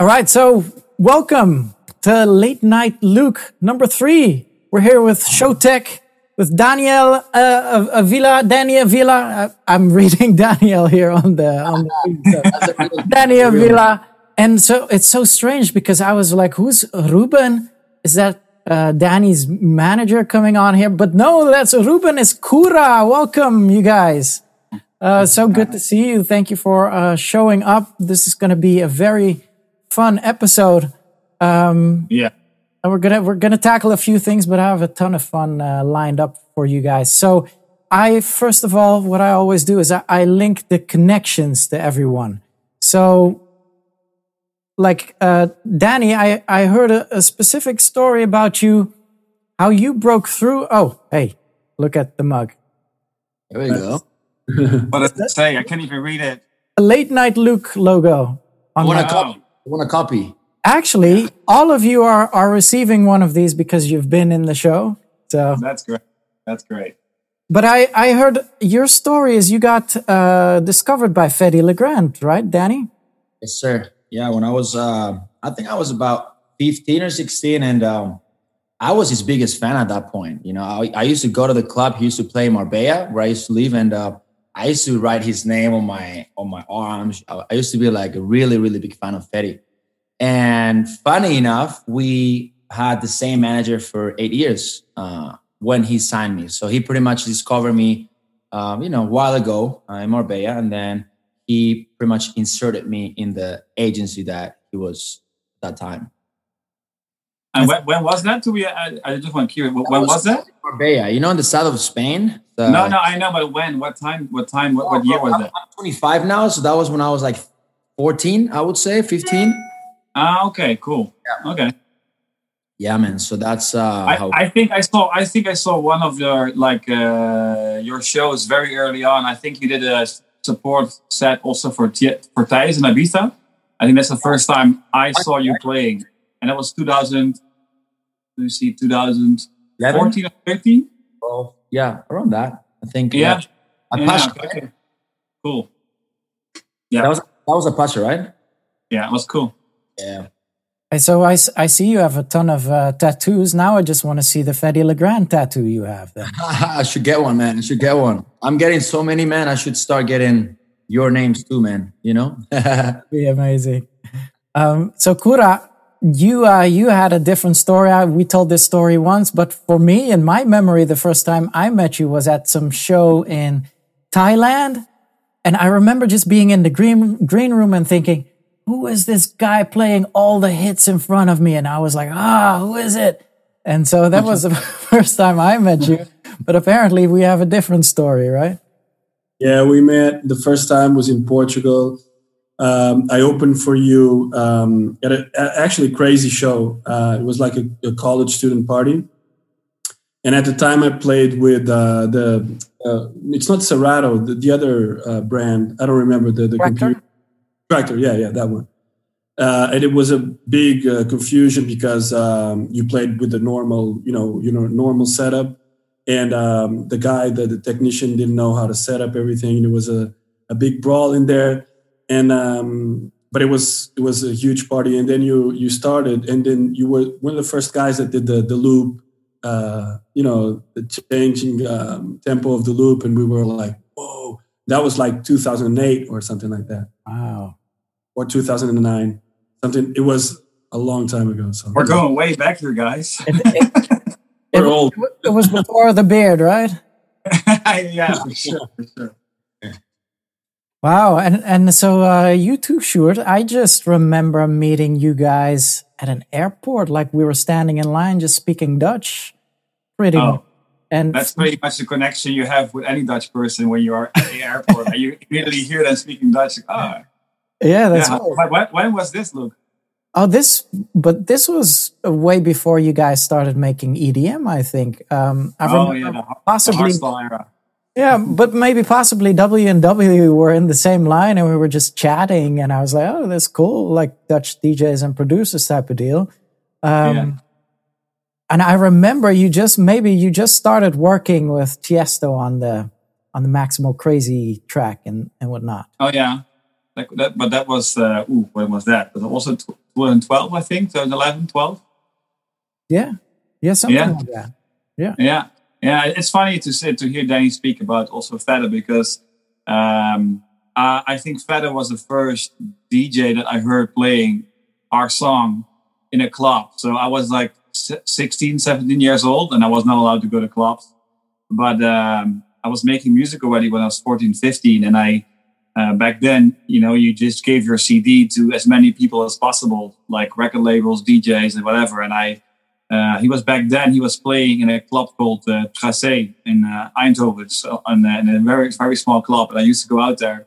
All right, so welcome to Late Night Luke number three. We're here with Showtek, with Daniel uh, Avila, Daniel Villa. Uh, I'm reading Daniel here on the on the feed, so. Daniel Villa, and so it's so strange because I was like, "Who's Ruben? Is that uh, Danny's manager coming on here?" But no, that's Ruben. Is Kura. Welcome, you guys. Uh, so good to see you. Thank you for uh, showing up. This is going to be a very fun episode. Um, yeah, and we're gonna we're gonna tackle a few things, but I have a ton of fun uh, lined up for you guys. So, I first of all, what I always do is I, I link the connections to everyone. So, like uh, Danny, I I heard a, a specific story about you, how you broke through. Oh, hey, look at the mug. There we go. what does it say? I can't even read it. A late night Luke logo. I want a copy. I want a copy. Actually, all of you are are receiving one of these because you've been in the show. So that's great. That's great. But I I heard your story is you got uh, discovered by Fedde Legrand, right, Danny? Yes, sir. Yeah, when I was uh, I think I was about fifteen or sixteen, and um, I was his biggest fan at that point. You know, I, I used to go to the club. He used to play Marbella, where I used to live, and uh, I used to write his name on my on my arms. I used to be like a really really big fan of Fedde. And funny enough, we had the same manager for eight years uh, when he signed me. So he pretty much discovered me, um, you know, a while ago uh, in Marbella, and then he pretty much inserted me in the agency that he was at that time. And when, when was that? To be, I, I just want to curious. When was, was that? Marbella. You know, in the south of Spain. The, no, no, I know, but when? What time? What time? What, what year was I'm, that? I'm 25 now, so that was when I was like 14, I would say, 15. Ah, okay, cool. Yeah. Okay. Yeah, man. So that's uh I, how- I think I saw I think I saw one of your like uh your shows very early on. I think you did a support set also for T- for Thijs and Ibiza. I think that's the first time I saw you playing. And that was 2000 let me see 2014 or 13? Well, yeah, around that. I think Yeah. Uh, yeah, Apache, okay. Cool. Yeah. That was that was Apache, right? Yeah, it was cool. Yeah. So I, I see you have a ton of uh, tattoos. Now I just want to see the Fedde Legrand tattoo you have. Then I should get one, man. I should get one. I'm getting so many, man. I should start getting your names too, man. You know, be amazing. Um, so Kura, you uh, you had a different story. I, we told this story once, but for me, in my memory, the first time I met you was at some show in Thailand, and I remember just being in the green green room and thinking who is this guy playing all the hits in front of me? And I was like, ah, who is it? And so that was the first time I met you. But apparently we have a different story, right? Yeah, we met. The first time was in Portugal. Um, I opened for you um, at a, actually crazy show. Uh, it was like a, a, college student party, and at the time I played with uh, the. Uh, it's not Serato, the, the other uh, brand. I don't remember the the computer. Traktor, yeah, yeah, that one. Uh, and it was a big uh, confusion because um, you played with the normal, you know, you know, normal setup, and um, the guy, the, the technician, didn't know how to set up everything. And it was a, a big brawl in there, and um, but it was it was a huge party. And then you you started, and then you were one of the first guys that did the the loop, uh, you know, the changing um, tempo of the loop, and we were like, whoa, that was like 2008 or something like that. Wow. Or 2009 something it was a long time ago so. We're going way back here guys. It, it, we're old. it was before the beard right? Yeah for sure for sure Wow, and and so uh, you too, Sjoerd. I just remember meeting you guys at an airport, like we were standing in line, just speaking Dutch. Pretty, oh, and that's pretty much the connection you have with any Dutch person when you are at the airport. you immediately hear them speaking Dutch. Ah, yeah, that's yeah. Right. When, when was this, Luke? Oh, this, but this was way before you guys started making EDM. I think. Um, I oh yeah, the, possibly. The era. Yeah, but maybe possibly W and W were in the same line, and we were just chatting, and I was like, "Oh, that's cool!" Like Dutch DJs and producers type of deal. Um, yeah. And I remember you just maybe you just started working with Tiesto on the on the Maximal Crazy track and and whatnot. Oh yeah, like that, but that was uh, ooh, when was that? But it also 2012, I think, 2011, 12. Yeah, yeah, something Yeah. like that. Yeah, yeah. Yeah, it's funny to say to hear Danny speak about also Fedde because um, I, I think Fedde was the first DJ that I heard playing our song in a club. So I was like s- 16, 17 years old, and I was not allowed to go to clubs. But um, I was making music already when I was 14, 15, and I uh, back then, you know, you just gave your CD to as many people as possible, like record labels, DJs, and whatever. And I uh, he was back then. He was playing in a club called uh, Tracé in uh, Eindhoven, so in, uh, in a very very small club. And I used to go out there,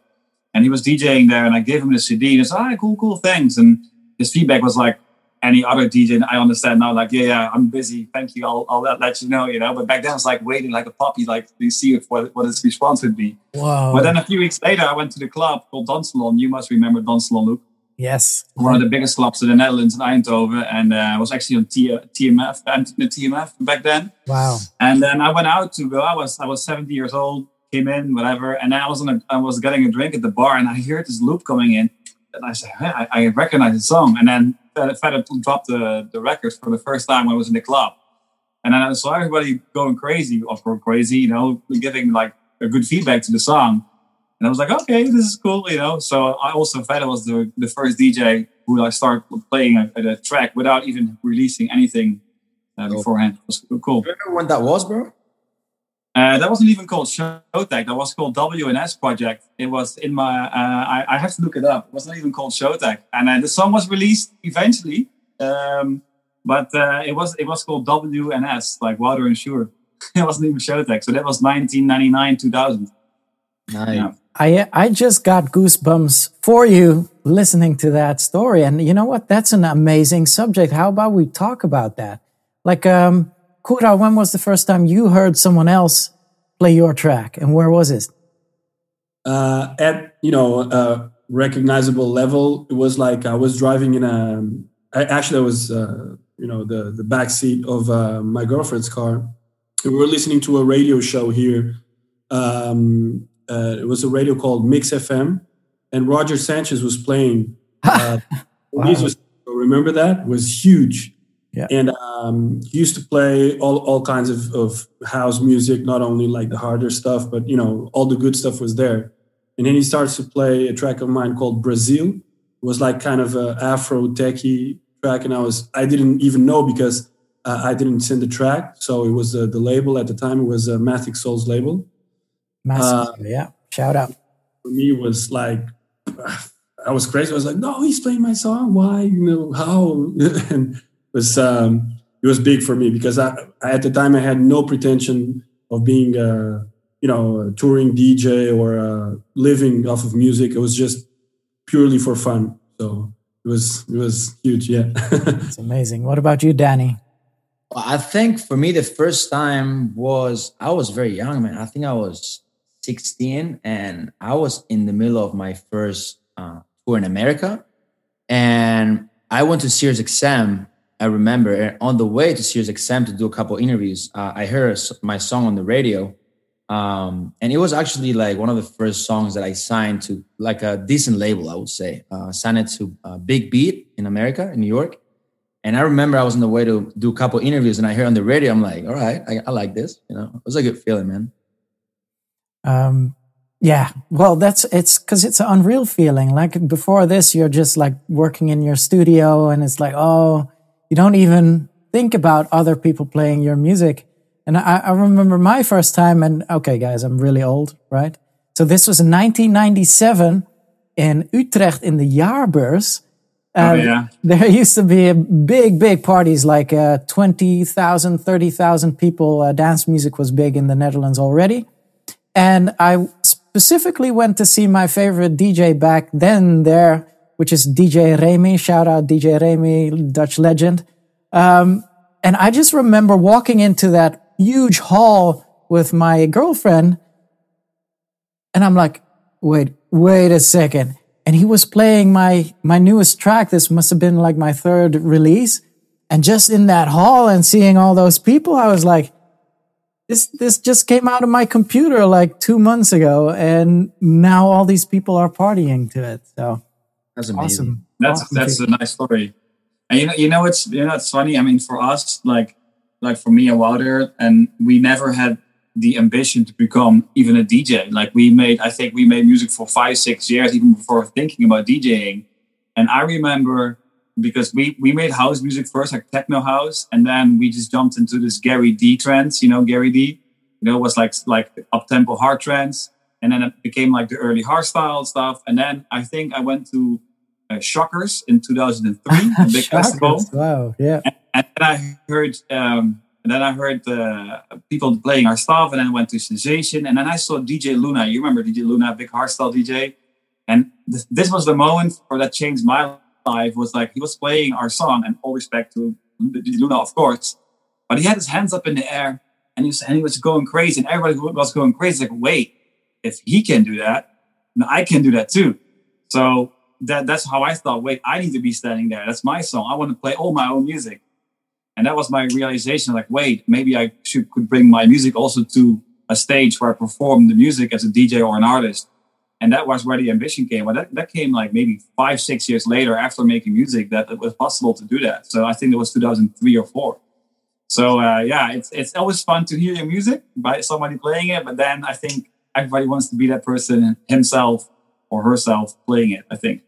and he was DJing there. And I gave him the CD. And he said, "Ah, cool, cool, thanks." And his feedback was like any other DJ. And I understand now, like, yeah, yeah, I'm busy. Thank you. I'll, I'll let, you know, you know. But back then, I was like waiting like a puppy, like to see if, what what his response would be. Whoa. But then a few weeks later, I went to the club called Dansalon. You must remember Dansalon, Luke yes. one of the biggest clubs in the Netherlands in Eindhoven, and uh, I was actually on T- TMF and the TMF back then. Wow. And then I went out to go. I was I was 70 years old, came in, whatever, and then I was on a, I was getting a drink at the bar, and I heard this loop coming in, and I said, hey, I, I recognize the song, and then Fedde dropped the the record for the first time when I was in the club, and then I saw everybody going crazy, of course, crazy, you know, giving like a good feedback to the song. And I was like, okay, this is cool, you know. So I also Fedde was the, the first DJ who I started playing a, a track without even releasing anything uh, beforehand. It was cool. Remember when that was, bro? Uh, that wasn't even called Showtek. That was called WNS Project. It was in my. Uh, I, I have to look it up. It was not even called Showtek, and uh, the song was released eventually. Um, but uh, it was it was called WNS, like Wouter and Sjoerd. it wasn't even Showtek. So that was 1999, 2000. Nice. Yeah. I I just got goosebumps for you listening to that story, and you know what? That's an amazing subject. How about we talk about that? Like, um, Kura, when was the first time you heard someone else play your track, and where was it? uh, at you know a recognizable level. It was like I was driving in a. I, actually, I was uh, you know the the back seat of uh, my girlfriend's car. We were listening to a radio show here. Um, uh, it was a radio called Mix FM, and Roger Sanchez was playing. Uh, These was- remember that it was huge. Yeah. And um, he used to play all, all kinds of, of house music, not only like the harder stuff, but you know, all the good stuff was there. And then he starts to play a track of mine called Brazil. It was like kind of a Afro techie track, and I was I didn't even know because uh, I didn't send the track. So it was uh, the label at the time. It was a Mastiksoul's label. Massive, yeah. Shout out. For me, it was like I was crazy. I was like, no, he's playing my song. Why? You know how? and it was um, it was big for me because I, I at the time I had no pretension of being a you know a touring DJ or uh, living off of music. It was just purely for fun. So it was it was huge. Yeah. It's amazing. What about you, Danny? I think for me, the first time was I was very young, man. I think I was 16, and I was in the middle of my first uh, tour in America, and I went to Sirius XM. I remember and on the way to Sirius XM to do a couple interviews. Uh, I heard my song on the radio, um, and it was actually like one of the first songs that I signed to like a decent label, I would say. Uh, signed it to uh, Big Beat in America, in New York. And I remember I was on the way to do a couple interviews, and I heard on the radio, I'm like, all right, I, I like this. You know, it was a good feeling, man. Um, yeah, well, that's it's because it's an unreal feeling. Like before this, you're just like working in your studio, and it's like, oh, you don't even think about other people playing your music. And I, I remember my first time, and okay, guys, I'm really old, right? So this was in 1997 in Utrecht in the Jaarbeurs. Oh, Um, yeah. There used to be a big, big parties like uh, 20,000, 30,000 people. Uh, dance music was big in the Netherlands already. And I specifically went to see my favorite DJ back then there, which is DJ Remy. Shout out DJ Remy, Dutch legend. Um, and I just remember walking into that huge hall with my girlfriend. And I'm like, wait, wait a second. And he was playing my, my newest track. This must have been like my third release. And just in that hall and seeing all those people, I was like, this, this just came out of my computer like two months ago. And now all these people are partying to it. So That's amazing. awesome. That's awesome that's to- a nice story. And you know, you know, it's you know, it's funny. I mean, for us, like like for me and Wouter, and we never had the ambition to become even a DJ. Like we made, I think we made music for five, six years, even before thinking about DJing. And I remember because we we made house music first, like techno house, and then we just jumped into this Gary D trance. You know, Gary D. You know, it was like like up tempo hard trance, and then it became like the early hardstyle stuff. And then I think I went to uh, Shockers in 2003, a big festival Wow. Yeah. and then I heard, um, and then I heard uh, people playing our stuff, and then I went to Sensation, and then I saw DJ Luna. You remember DJ Luna, big hardstyle DJ, and th- this was the moment where that changed my life. Was like he was playing our song, and all respect to Luna, of course, but he had his hands up in the air, and he was, and he was going crazy, and everybody was going crazy. Like, wait, if he can do that, I can do that too. So that that's how I thought. Wait, I need to be standing there. That's my song. I want to play all my own music and that was my realization like wait maybe i should could bring my music also to a stage where i perform the music as a dj or an artist and that was where the ambition came but that, that came like maybe five six years later after making music that it was possible to do that so i think it was 2003 or 4 so uh, yeah it's, it's always fun to hear your music by somebody playing it but then i think everybody wants to be that person himself or herself playing it i think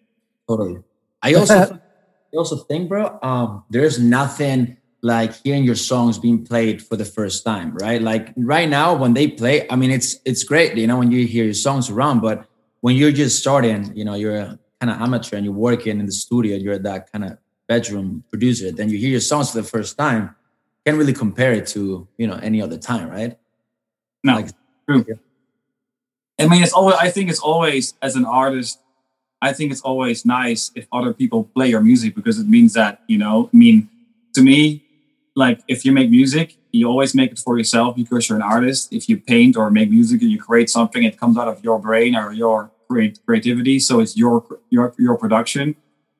Totally. I also, I also think, bro, um, there's nothing like hearing your songs being played for the first time, right? Like right now, when they play, I mean, it's it's great, you know, when you hear your songs around. But when you're just starting, you know, you're a kind of amateur and you're working in the studio, you're that kind of bedroom producer. Then you hear your songs for the first time, can't really compare it to you know any other time, right? no Like, True. I mean, it's always. I think it's always as an artist. I think it's always nice if other people play your music because it means that you know. I mean, to me, like if you make music, you always make it for yourself because you're an artist. If you paint or make music and you create something, it comes out of your brain or your create creativity. So it's your your your production,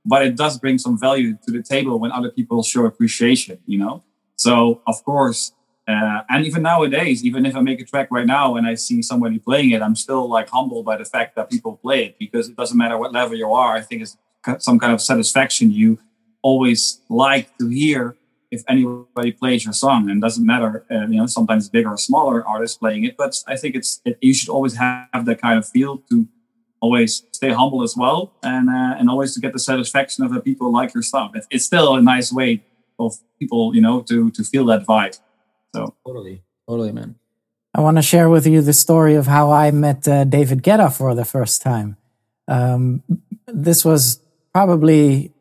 but it does bring some value to the table when other people show appreciation. You know. So of course, uh, and even nowadays, even if I make a track right now and I see somebody playing it, I'm still like humbled by the fact that people play it because it doesn't matter what level you are. I think it's some kind of satisfaction you always like to hear if anybody plays your song. And doesn't matter, uh, you know, sometimes bigger or smaller artists playing it, but I think it's it, you should always have that kind of feel to always stay humble as well and uh, and always to get the satisfaction of the people like your stuff. It's, it's still a nice way of people, you know, to to feel that vibe. So. totally, totally, man. I want to share with you the story of how I met uh, David Guetta for the first time. Um, this was probably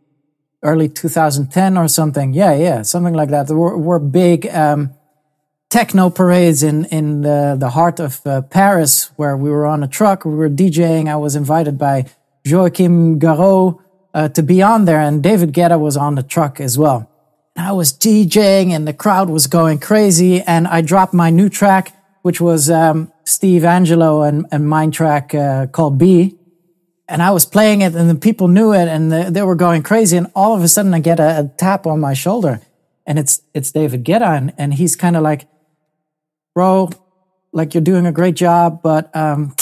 early 2010 or something. Yeah, yeah, something like that. There were, were big um, techno parades in in the, the heart of uh, Paris, where we were on a truck. We were DJing. I was invited by Joachim Garraud uh, to be on there, and David Guetta was on the truck as well. And I was DJing, and the crowd was going crazy. And I dropped my new track, which was um, Steve Angello and, and mine track uh, called Be. And I was playing it, and the people knew it, and they, they were going crazy. And all of a sudden, I get a, a tap on my shoulder, and it's it's David Guetta, and, and he's kind of like, "Bro, like you're doing a great job, but um,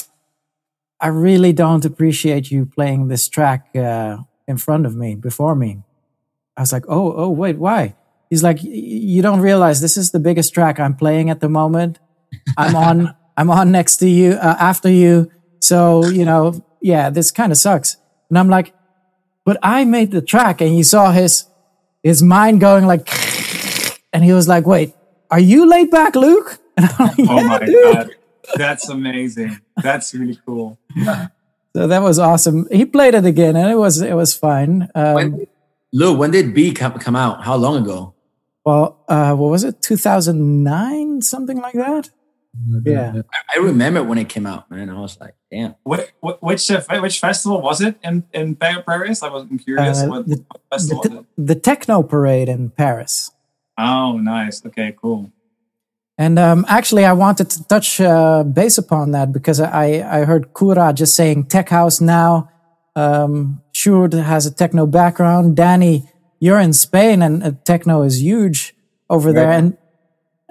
I really don't appreciate you playing this track uh, in front of me, before me." I was like, "Oh, oh, wait, why?" He's like, "You don't realize this is the biggest track I'm playing at the moment. I'm on, I'm on next to you, uh, after you. So you know, yeah, this kind of sucks." And I'm like, "But I made the track," and you saw his his mind going like, and he was like, "Wait, are you Laidback, Luke?" And I'm like, Oh my dude." god, that's amazing. That's really cool. So that was awesome. He played it again, and it was it was fine. Um, When, Lou, when did Be come, come out? How long ago? well, uh, what was it? Two thousand nine, something like that. Yeah. I, I remember when it came out, man. I was like, damn. Which which, uh, which festival was it in in Pa- Paris? I was curious. Uh, what, the- what festival The, was it? the techno parade in Paris. Oh, nice. Okay, cool. And um, actually, I wanted to touch uh, base upon that because I, I heard Kura just saying tech house now. Um, Sjoerd has a techno background. Danny, you're in Spain and uh, techno is huge over there. And,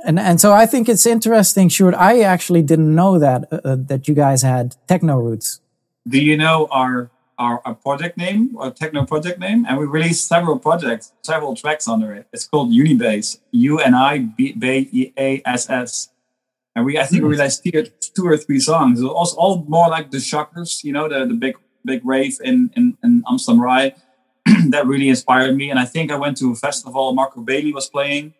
and, and so I think it's interesting, Sjoerd. I actually didn't know that, uh, that you guys had techno roots. Do you know our our, our project name, our techno project name, and we released several projects, several tracks under it. It's called Unibase, U N I B B A S S. And we, I think, we hmm. released two, or three songs. It was all more like the Shockers, you know, the, the big big rave in in, in Amsterdam Rai. that really inspired me. And I think I went to a festival. Marco Bailey was playing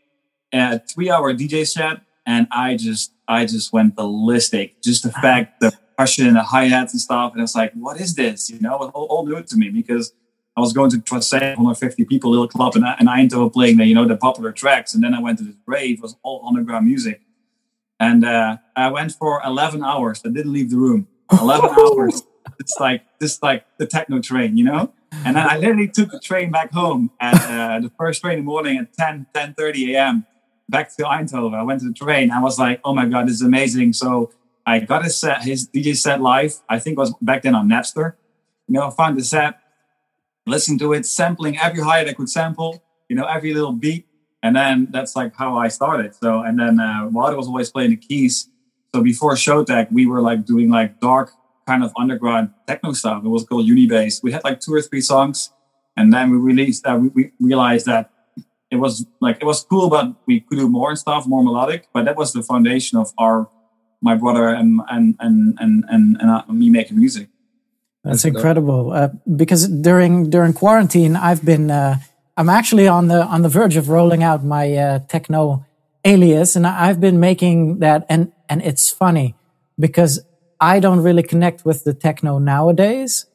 a three-hour DJ set, and I just I just went ballistic. Just the ah. fact the percussion and the hi hats and stuff, and it's like, what is this? You know, it was all, all new to me because I was going to Trossé, 150 people little club in, in Eindhoven playing the you know the popular tracks, and then I went to this rave. It was all underground music, and uh, I went for 11 hours. I didn't leave the room. 11 hours. It's like just like the techno train, you know. And then I literally took the train back home at uh, the first train in the morning at 10, 10 30 a.m. back to Eindhoven. I went to the train. I was like, oh my God, this is amazing. So I got his set, his DJ set live. I think was back then on Napster. You know, I found the set, listened to it, sampling every hi I could sample, you know, every little beat. And then that's like how I started. So, and then uh, was always playing the keys. So before Showtek, we were like doing like dark kind of underground techno stuff. It was called Unibase. We had like two or three songs, and then we released that. Uh, we, we, realized that it was like it was cool, but we could do more and stuff, more melodic. But that was the foundation of our my brother and and and and and, and uh, me making music. That's incredible. Uh, because during during quarantine, I've been uh, I'm actually on the on the verge of rolling out my uh, techno alias, and I've been making that, and and it's funny because I don't really connect with the techno nowadays,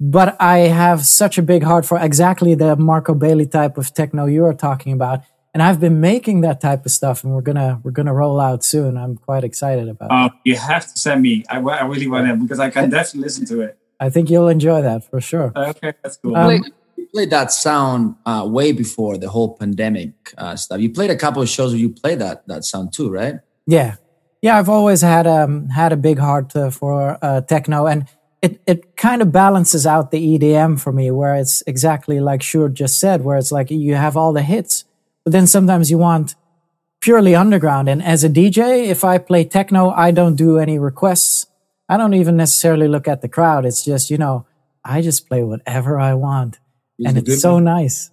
but I have such a big heart for exactly the Marco Bailey type of techno you are talking about. And I've been making that type of stuff, and we're gonna we're gonna roll out soon. I'm quite excited about it. Uh, you have to send me. I, I really want to because I can definitely listen to it. I think you'll enjoy that for sure. Okay, that's cool. Um, you played that sound uh, way before the whole pandemic uh, stuff. You played a couple of shows where you played that that sound too, right? Yeah, yeah, I've always had um had a big heart uh, for uh, techno, and it it kind of balances out the EDM for me, where it's exactly like Sjoerd just said, where it's like you have all the hits, but then sometimes you want purely underground. And as a DJ, if I play techno, I don't do any requests. I don't even necessarily look at the crowd. It's just you know, I just play whatever I want, and it's so nice.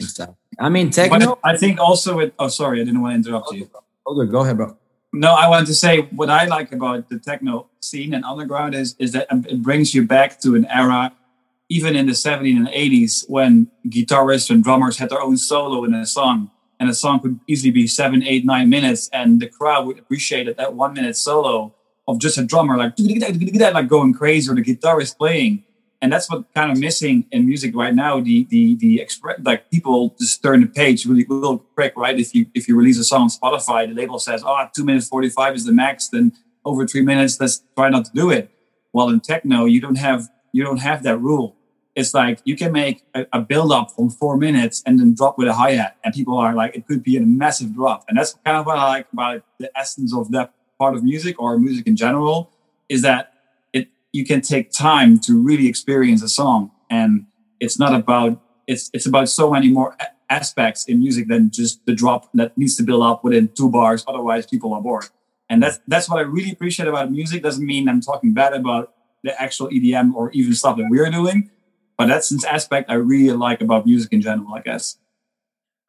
Exactly. I mean, techno. I think also with. Oh, sorry, I didn't want to interrupt you. Okay, go ahead, bro. No, I want to say what I like about the techno scene and underground is is that it brings you back to an era, even in the 70s and 80s, when guitarists and drummers had their own solo in a song, and a song could easily be seven, eight, nine minutes, and the crowd would appreciate it, that one minute solo of just a drummer like like going crazy or the guitarist playing and that's what kind of missing in music right now. The the the express like people just turn the page really real quick, right? If you if you release a song on Spotify, the label says, "Oh, two minutes forty five is the max." Then over three minutes, let's try not to do it. While in techno, you don't have you don't have that rule. It's like you can make a, a build up from four minutes and then drop with a hi hat, and people are like, it could be a massive drop, and that's kind of what I like about the essence of that part of music or music in general is that you can take time to really experience a song and it's not about it's it's about so many more aspects in music than just the drop that needs to build up within two bars otherwise people are bored. And that's that's what i really appreciate about music. Doesn't mean i'm talking bad about the actual edm or even stuff that we're doing but that's an aspect i really like about music in general i guess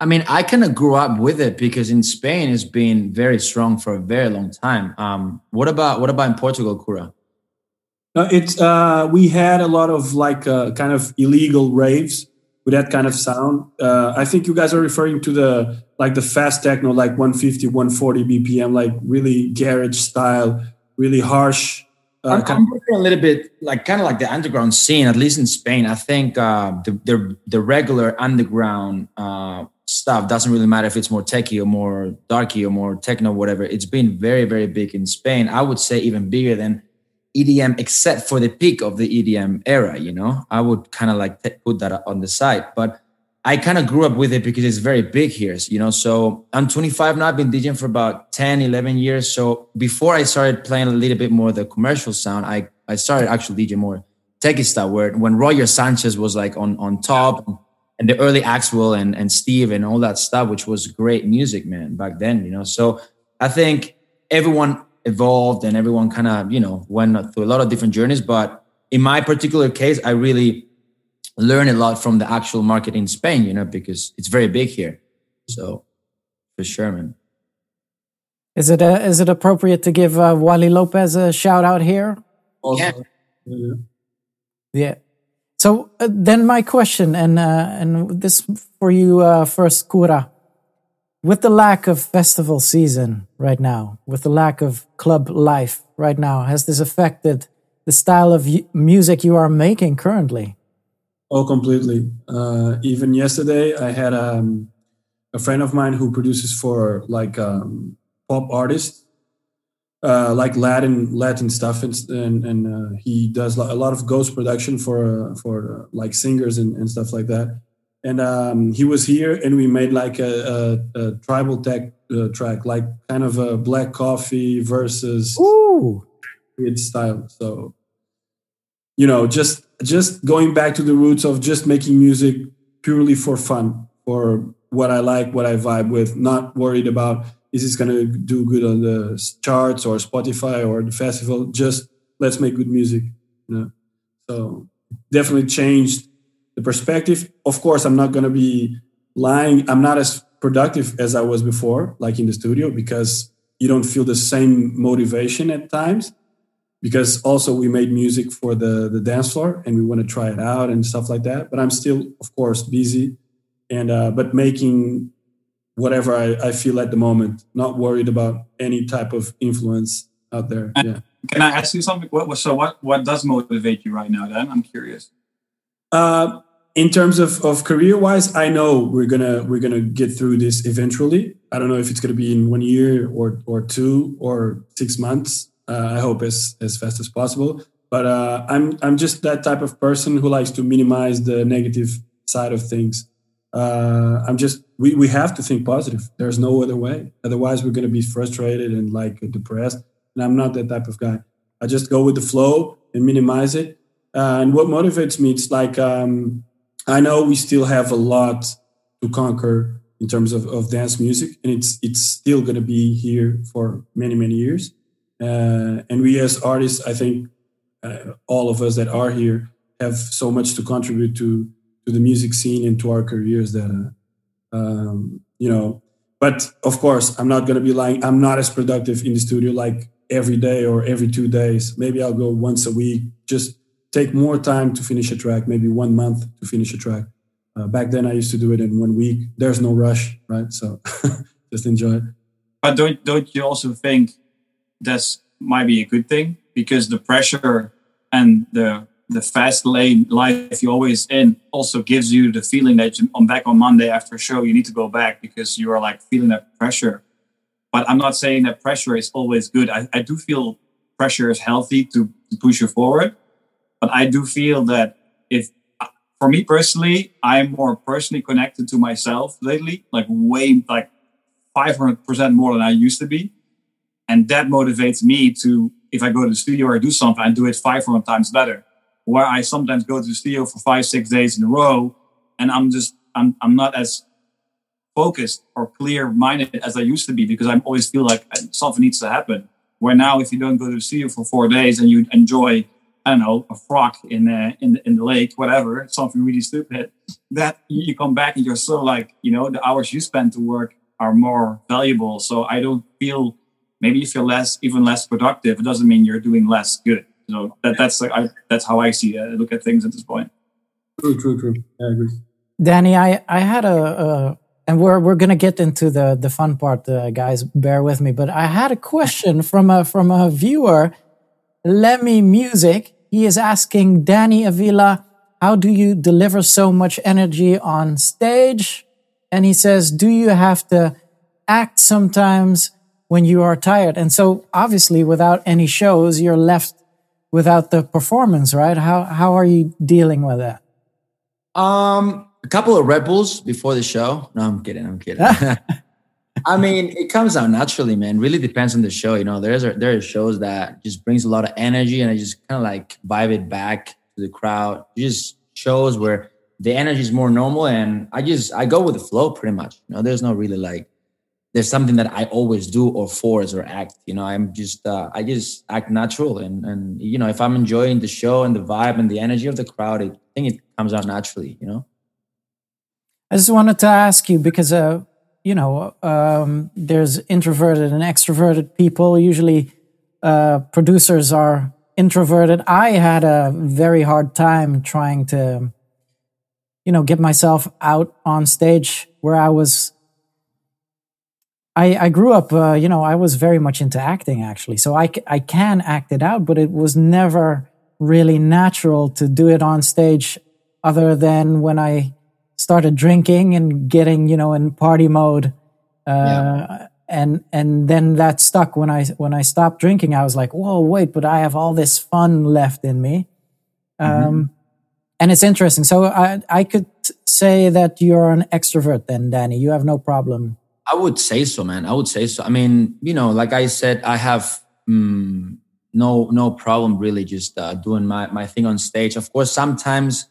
I mean, I kind of grew up with it because in Spain it's been very strong for a very long time. Um, what about what about in Portugal, Kura? No, it's uh, we had a lot of like uh, kind of illegal raves with that kind of sound. Uh, I think you guys are referring to the like the fast techno, like 150, 140 BPM, like really garage style, really harsh. Uh, I'm, I'm a little bit like kind of like the underground scene, at least in Spain. I think uh, the, the, the regular underground uh, stuff doesn't really matter if it's more techy or more darky or more techno, whatever. It's been very very big in Spain. I would say even bigger than EDM, except for the peak of the EDM era. You know, I would kind of like put that on the side, but I kind of grew up with it because it's very big here. You know, so I'm 25 now. I've been DJing for about 10, 11 years. So before I started playing a little bit more the commercial sound, I I started actually DJing more techie stuff. Where when Roger Sanchez was like on on top. And the early Axwell and, and Steve and all that stuff, which was great music, man, back then, you know. So I think everyone evolved and everyone kind of you know went through a lot of different journeys but in my particular case, I really learn a lot from the actual market in Spain, you know, because it's very big here. So for sure, man. Is it uh, is it appropriate to give uh, Wally Lopez a shout out here? Also, yeah. Yeah. So uh, then my question, and uh, and this for you uh, first, Kura. With the lack of festival season right now, with the lack of club life right now, has this affected the style of y- music you are making currently? Oh, completely. Uh, even yesterday, I had um, a friend of mine who produces for like um, pop artists, uh, like Latin Latin stuff, and and, and uh, he does a lot of ghost production for uh, for uh, like singers and, and stuff like that. And um, he was here, and we made like a, a, a tribal tech uh, track, like kind of a black coffee versus Ooh, weird style. So, you know, just just going back to the roots of just making music purely for fun, for what I like, what I vibe with, not worried about is this going to do good on the charts or Spotify or the festival. Just let's make good music. You know? So definitely changed the perspective. Of course, I'm not going to be lying. I'm not as productive as I was before, like in the studio, because you don't feel the same motivation at times. Because also we made music for the the dance floor and we want to try it out and stuff like that. But I'm still, of course, busy, and uh, but making whatever I, I feel at the moment, not worried about any type of influence out there. Yeah. Can I ask you something? What, so what what does motivate you right now? Then I'm curious. Uh, in terms of, of career wise, I know we're gonna we're gonna get through this eventually. I don't know if it's gonna be in one year or or two or six months. Uh, I hope as as fast as possible. But uh, I'm I'm just that type of person who likes to minimize the negative side of things. Uh, I'm just we, we have to think positive. There's no other way. Otherwise, we're gonna be frustrated and like depressed. And I'm not that type of guy. I just go with the flow and minimize it. Uh, and what motivates me, it's like um, I know we still have a lot to conquer in terms of, of dance music, and it's it's still going to be here for many many years. Uh, and we as artists, I think, uh, all of us that are here have so much to contribute to to the music scene and to our careers that uh, um, you know. But of course, I'm not going to be lying. I'm not as productive in the studio like every day or every two days. Maybe I'll go once a week. Just take more time to finish a track. Maybe one month to finish a track. Uh, back then, I used to do it in one week. There's no rush, right? So just enjoy it. But don't don't you also think that's might be a good thing because the pressure and the the fast lane life you're always in also gives you the feeling that you, on back on Monday after a show you need to go back because you are like feeling that pressure. But I'm not saying that pressure is always good. I, I do feel pressure is healthy to, to push you forward. But I do feel that if for me personally, I'm more personally connected to myself lately, like way like 500% more than I used to be. And that motivates me to, if I go to the studio or do something, I do it 500 times better. Where I sometimes go to the studio for five, six days in a row, and I'm just, I'm, I'm not as focused or clear minded as I used to be because I always feel like uh, something needs to happen. Where now, if you don't go to the studio for four days and you enjoy, I don't know, a frog in the, in the, in the lake, whatever, something really stupid, that you come back and you're so like, you know, the hours you spend to work are more valuable. So I don't feel maybe you feel less, even less productive. It doesn't mean you're doing less good. So that, that's like I, that's how I see it. I look at things at this point. True, true, true. I agree. Danny, I, I had a, a and we're we're gonna get into the the fun part, uh, guys. Bear with me, but I had a question from a from a viewer, Lemmy Music. He is asking Danny Avila, how do you deliver so much energy on stage? And he says, do you have to act sometimes when you are tired? And so, obviously, without any shows, you're left without the performance, right? How how are you dealing with that? Um, a couple of Red Bulls before the show. No, I'm kidding. I'm kidding. I mean, it comes out naturally, man. Really depends on the show. You know, there's a, there are shows that just brings a lot of energy, and I just kind of like vibe it back to the crowd. Just shows where the energy is more normal, and I just I go with the flow pretty much. You know, there's no really like there's something that I always do or force or act. You know, I'm just uh, I just act natural, and and you know, if I'm enjoying the show and the vibe and the energy of the crowd, I think it comes out naturally. You know. I just wanted to ask you because uh, you know, um, there's introverted and extroverted people. Usually, uh, producers are introverted. I had a very hard time trying to, you know, get myself out on stage where I was I, I grew up, uh, you know, I was very much into acting actually. So I, I can act it out, but it was never really natural to do it on stage other than when I started drinking and getting, you know, in party mode. Uh, yeah. and, and then that stuck when I, when I stopped drinking, I was like, whoa, wait, but I have all this fun left in me. Mm-hmm. Um, and it's interesting. So I, I could say that you're an extrovert then, Danny. You have no problem I would say so, man. I would say so. I mean, you know, like I said, I have mm, no no problem really just uh, doing my my thing on stage. Of course, sometimes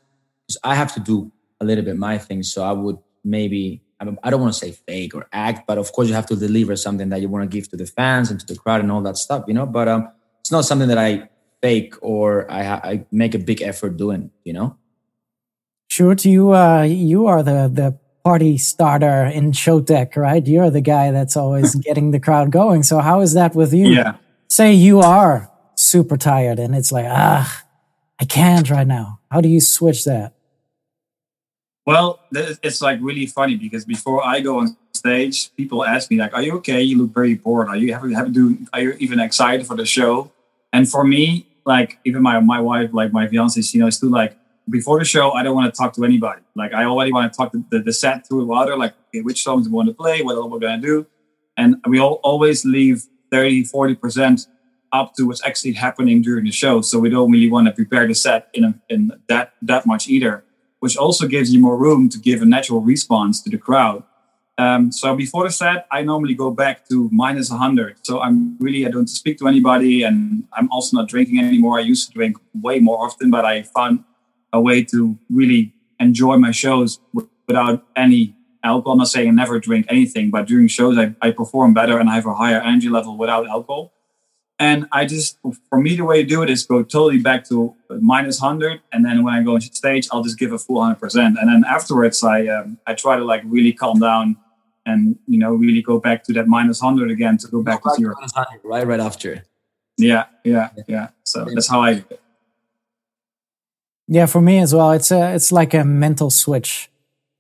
I have to do a little bit my thing, so I would maybe I, mean, I don't want to say fake or act, but of course you have to deliver something that you want to give to the fans and to the crowd and all that stuff, you know. But um, it's not something that I fake or I, I make a big effort doing, you know. Sure, you uh, you are the the party starter in show Showtek, right? You're the guy that's always getting the crowd going. So how is that with you? Yeah. Say you are super tired and it's like, ah, I can't right now. How do you switch that? Well, it's like really funny because before I go on stage, people ask me like, "Are you okay? You look very bored. Are you having have do? Are you even excited for the show?" And for me, like even my my wife, like my fiance, you know, is still like, before the show, I don't want to talk to anybody. Like I already want to talk the, the, the set through the other, like okay, which songs we want to play, what we're going to do. And we all, always leave 30, 40% up to what's actually happening during the show. So we don't really want to prepare the set in, a, in that, that much either, which also gives you more room to give a natural response to the crowd. Um, so before the set, I normally go back to minus 100. So I'm really, I don't speak to anybody and I'm also not drinking anymore. I used to drink way more often, but I found a way to really enjoy my shows without any alcohol. I'm not saying I never drink anything, but during shows I, I perform better and I have a higher energy level without alcohol. And I just, for me, the way to do it is go totally back to minus 100. And then when I go on stage, I'll just give a full 100%. And then afterwards, I, um, I try to like really calm down and, you know, really go back to that minus 100 again to go back to zero. Right, right after. Yeah, yeah, yeah. So that's how I. Yeah, for me as well. It's a, it's like a mental switch.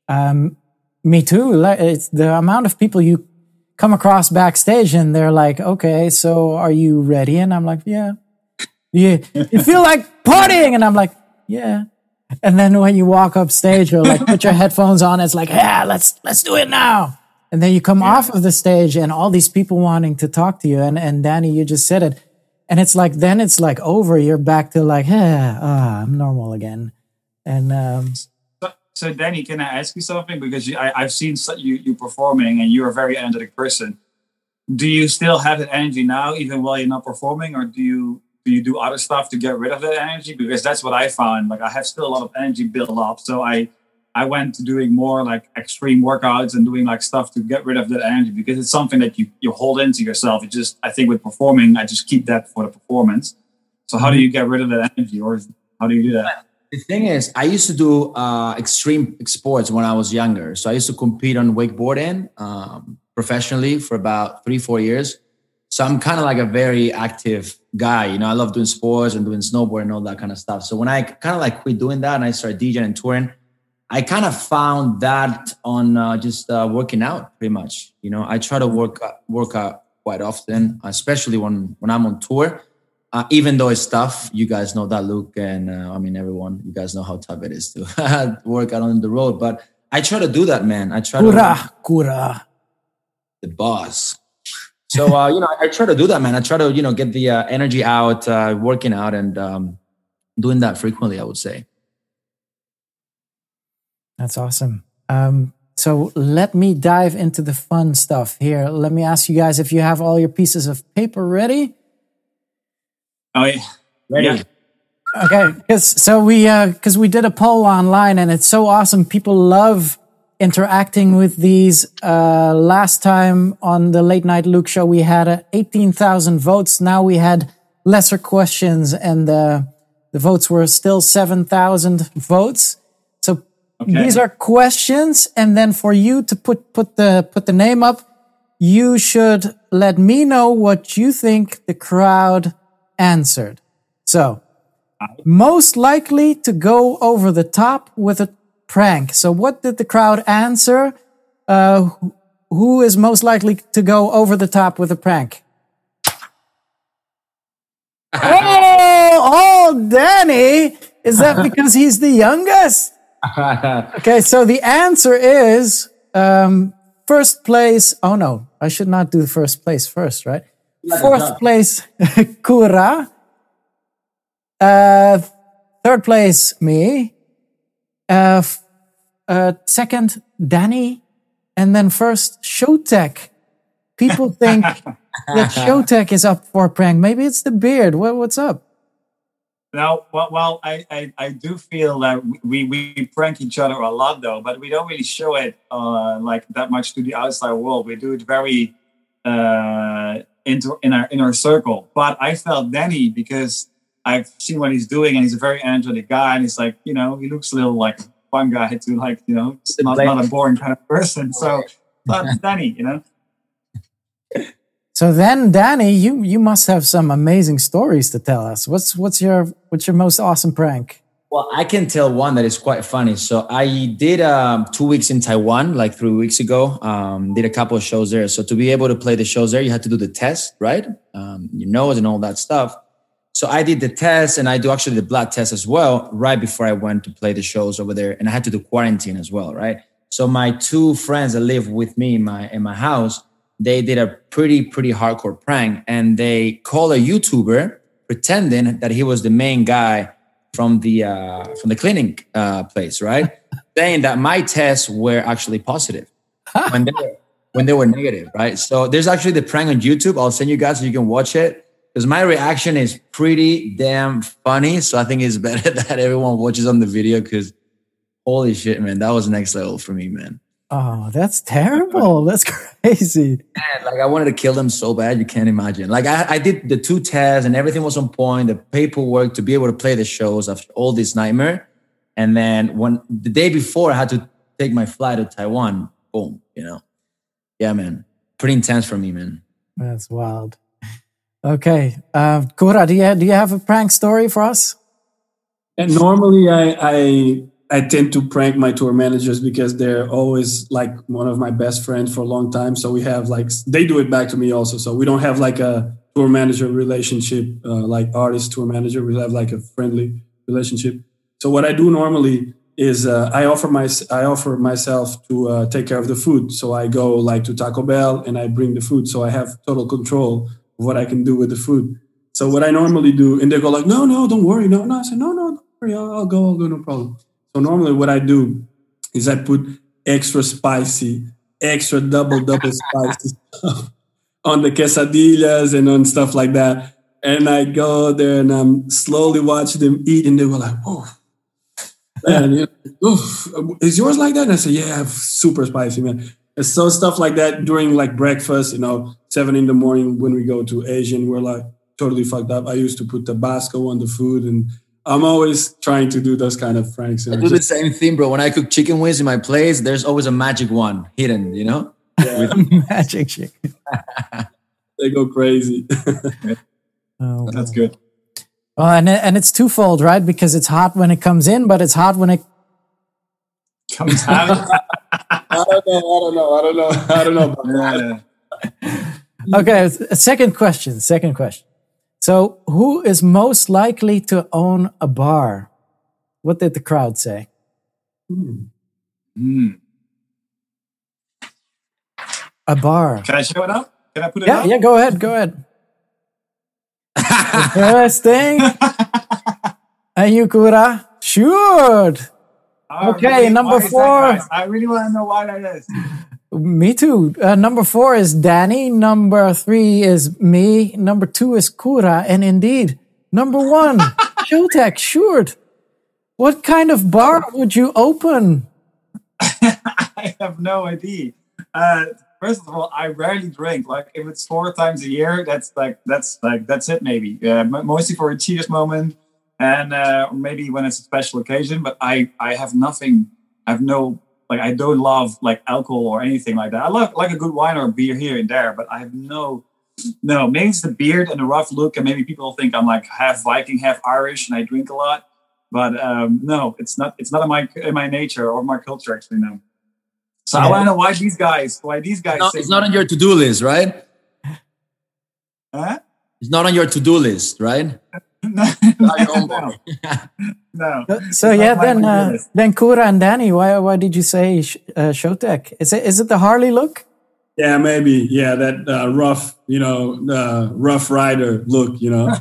Um, me too. It's the amount of people you come across backstage and they're like, okay, so are you ready? And I'm like, yeah. Yeah. You feel like partying? And I'm like, yeah. And then when you walk up stage or like put your headphones on, it's like, yeah, let's, let's do it now. And then you come yeah. off of the stage and all these people wanting to talk to you. And, and Danny, you just said it and it's like then it's like over you're back to like ah, i'm normal again. And um so, so danny can i ask you something? Because you, I, i've seen you you performing and you're a very energetic person. Do you still have that energy now even while you're not performing? Or do you do you do other stuff to get rid of that energy? Because that's what i found like i have still a lot of energy built up. So i I went to doing more like extreme workouts and doing like stuff to get rid of that energy because it's something that you, you hold into yourself. It just, I think with performing, I just keep that for the performance. So how do you get rid of that energy or how do you do that? The thing is, I used to do uh, extreme sports when I was younger. So I used to compete on wakeboarding um, professionally for about three, four years. So I'm kind of like a very active guy. You know, I love doing sports and doing snowboard and all that kind of stuff. So when I kind of like quit doing that and I started DJing and touring, I kind of found that on uh, just uh, working out, pretty much. You know, I try to work uh, work out quite often, especially when when I'm on tour. Uh, even though it's tough, you guys know that, Luke, and uh, I mean everyone. You guys know how tough it is to work out on the road. But I try to do that, man. I try Kura, to. Kura. The boss. So uh, you know, I try to do that, man. I try to you know get the energy out, working out, and um, doing that frequently. I would say. That's awesome. Um, so let me dive into the fun stuff here. Let me ask you guys if you have all your pieces of paper ready. Oh yeah, ready. Yeah. Okay, because so we because uh, we did a poll online and it's so awesome. People love interacting with these. Uh, last time on the Late Night Luke show, we had uh, 18,000 votes. Now we had lesser questions and uh, the votes were still 7,000 votes. Okay. these are questions. And then for you to put, put the, put the name up, you should let me know what you think the crowd answered. So most likely to go over the top with a prank. So what did the crowd answer? Uh, who is most likely to go over the top with a prank? oh, oh, Danny. Is that because he's the youngest? Okay, so the answer is um, first place. Oh no, I should not do first place first, right? Fourth place, Kura. Uh, third place, me. Uh, f- uh, second, Danny. And then first, Showtek. People think that Showtek is up for a prank. Maybe it's the beard. What, what's up? Now, well, well I, I, I do feel that we, we prank each other a lot, though, but we don't really show it uh, like that much to the outside world. We do it very uh, into in our in our circle. But I felt Danny because I've seen what he's doing, and he's a very energetic guy, and he's like, you know, he looks a little like a fun guy to like, you know, not, not a boring kind of person. So, but Danny, you know. So then, Danny, you you must have some amazing stories to tell us. What's what's your what's your most awesome prank? Well, I can tell one that is quite funny. So I did um, two weeks in Taiwan, like three weeks ago. Um, did a couple of shows there. So to be able to play the shows there, you had to do the test, right? Um, your nose and all that stuff. So I did the test, and I do actually the blood test as well, right before I went to play the shows over there, and I had to do quarantine as well, right? So my two friends that live with me in my in my house, they did a pretty pretty hardcore prank, and they called a YouTuber pretending that he was the main guy from the uh, from the clinic uh, place, right? Saying that my tests were actually positive when they were when they were negative, right? So there's actually the prank on YouTube. I'll send you guys so you can watch it because my reaction is pretty damn funny. So I think it's better that everyone watches on the video because holy shit, man, that was next level for me, man. Oh, that's terrible. That's crazy. Man, like I wanted to kill them so bad, you can't imagine. Like I, I did the two tests and everything was on point, the paperwork to be able to play the shows after all this nightmare. And then when the day before I had to take my flight to Taiwan, boom, you know. Yeah, man. Pretty intense for me, man. That's wild. Okay, uh, Kura, do you do you have a prank story for us? And normally I, I I tend to prank my tour managers because they're always like one of my best friends for a long time. So we have like they do it back to me also. So we don't have like a tour manager relationship uh, like artist tour manager. We have like a friendly relationship. So what I do normally is uh, I offer my I offer myself to uh, take care of the food. So I go like to Taco Bell and I bring the food. So I have total control of what I can do with the food. So what I normally do, and they go like, no, no, don't worry, no, no. I say, no, no, don't worry, I'll, I'll go, I'll go, no problem. So normally what I do is I put extra spicy, extra double, double spicy stuff on the quesadillas and on stuff like that. And I go there and I'm slowly watching them eat, and they were like, whoa. Man, you know, is yours like that? And I said, yeah, super spicy, man. And so stuff like that during like breakfast, you know, seven in the morning when we go to Asian, we're like totally fucked up. I used to put Tabasco on the food and I'm always trying to do those kind of pranks. I do the same thing, bro. When I cook chicken wings in my place, there's always a magic one hidden, you know? Yeah. Magic chicken. they go crazy. Oh, That's good. Well, and and it's twofold, right? Because it's hot when it comes in, but it's hot when it. Comes out. I don't know. I don't know. I don't know. I don't know. Okay, second question. Second question. So, who is most likely to own a bar? What did the crowd say? Hmm. A bar. Can I show it up? Can I put it Yeah, up? yeah. Go ahead. Go ahead. Interesting. And you, Kura? Sure. I Okay, really- number why is that, four. I really want to know why that is. Me too. Uh, number four is Danny. Number three is me. Number two is Kura. And indeed, number one, Showtek. Sure. What kind of bar would you open? I, have no idea. Uh, first of all, I rarely drink. Like if it's four times a year, that's like that's like that's it. Maybe uh, mostly for a cheers moment, and uh, maybe when it's a special occasion. But I I have nothing. I have no like I don't love like alcohol or anything like that. I love like a good wine or beer here and there, but I have no no. Maybe it's the beard and the rough look, and maybe people think I'm like half Viking, half Irish, and I drink a lot. But um, no, it's not. It's not in my in my nature or my culture actually. No. So yeah. I want to know why these guys, why these guys. No, it's not on your to do list, right? Huh? It's not on your to do list, right? no. no. no. So yeah, then uh, then Kura and Danny, why why did you say uh, Showtek? Is it is it the Harley look? Yeah, maybe. Yeah, that uh, rough, you know, uh, rough rider look. You know.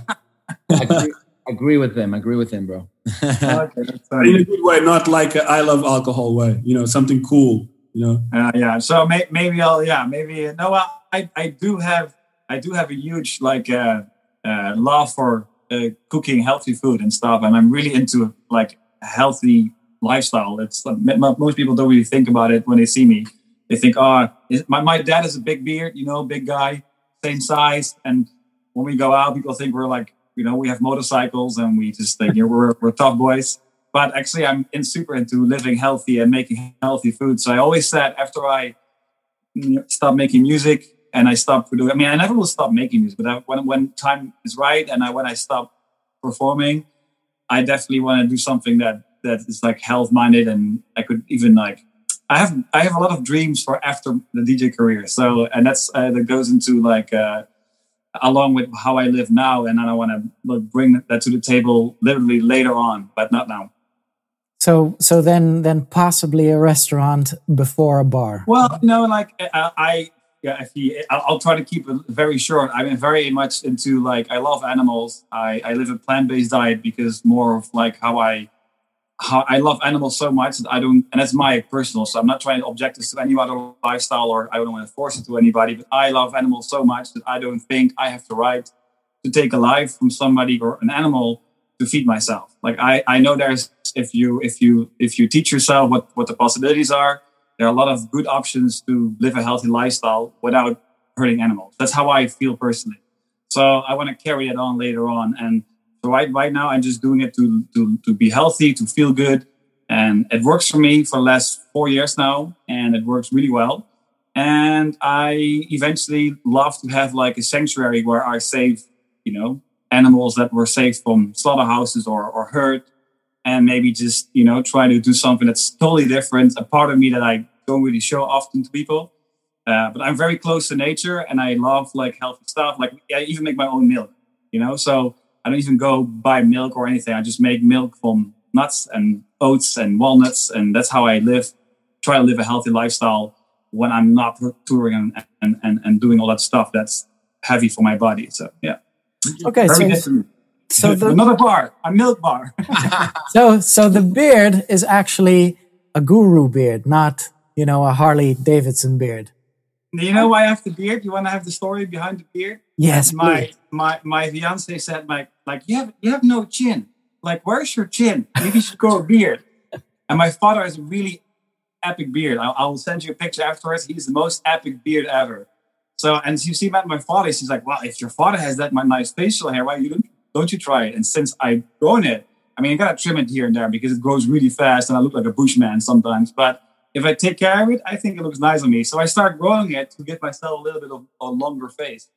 I agree, agree with them. Agree with them, bro. okay, in a good way, not like a I love alcohol way. You know, something cool you know uh, yeah so may, maybe i'll yeah maybe no i i do have i do have a huge like uh, uh love for uh, cooking healthy food and stuff and i'm really into like a healthy lifestyle. It's uh, most people don't really think about it when they see me. They think oh my, my dad is a big beard you know big guy same size. And when we go out people think we're like you know we have motorcycles and we just think you know, we're, we're tough boys. But actually i'm in super into living healthy and making healthy food. So i always said after i mm, stopped making music and i stopped doing i mean i never will stop making music but I, when, when time is right and I, when i stop performing i definitely want to do something that that is like health minded and i could even like i have i have a lot of dreams for after the dj career so and that's uh, that goes into like uh, along with how I live now, and I want to bring that to the table literally later on, but not now. So, so then, then possibly a restaurant before a bar. Well, you know, like I, I if you, I'll, try to keep it very short. I'm very much into like I love animals. I, I live a plant based diet because more of like how I how I love animals so much that I don't, and that's my personal. So I'm not trying to object this to any other lifestyle, or I don't want to force it to anybody. But I love animals so much that I don't think I have the right to take a life from somebody or an animal to feed myself. Like I, I know there's if you if you if you teach yourself what what the possibilities are, there are a lot of good options to live a healthy lifestyle without hurting animals. That's how I feel personally. So I want to carry it on later on. And so right right now I'm just doing it to to to be healthy, to feel good. And it works for me for the last four years now, and it works really well. And I eventually love to have like a sanctuary where I save, you know, animals that were saved from slaughterhouses or, or hurt and maybe just you know try to do something that's totally different a part of me that i don't really show often to people. Uh, but i'm very close to nature and i love like healthy stuff. Like i even make my own milk you know? So i don't even go buy milk or anything. I just make milk from nuts and oats and walnuts and that's how i live try to live a healthy lifestyle when i'm not touring and, and, and, doing all that stuff that's heavy for my body. So yeah. Okay, Very so, so the, another bar, a milk bar. so so the beard is actually a guru beard, not you know a Harley Davidson beard. You know why I have the beard? You want to have the story behind the beard? Yes, my please. my my fiance said like like you have you have no chin. Like where's your chin? Maybe you should grow a beard. And my father has a really epic beard. I, I will send you a picture afterwards. He's the most epic beard ever. So, and you see, my, my father, she's like, well, if your father has that my nice facial hair, why you don't, don't you try it? And since I've grown it, I mean, I gotta trim it here and there because it grows really fast and I look like a bushman sometimes. But if I take care of it, I think it looks nice on me. So I start growing it to give myself a little bit of a longer face.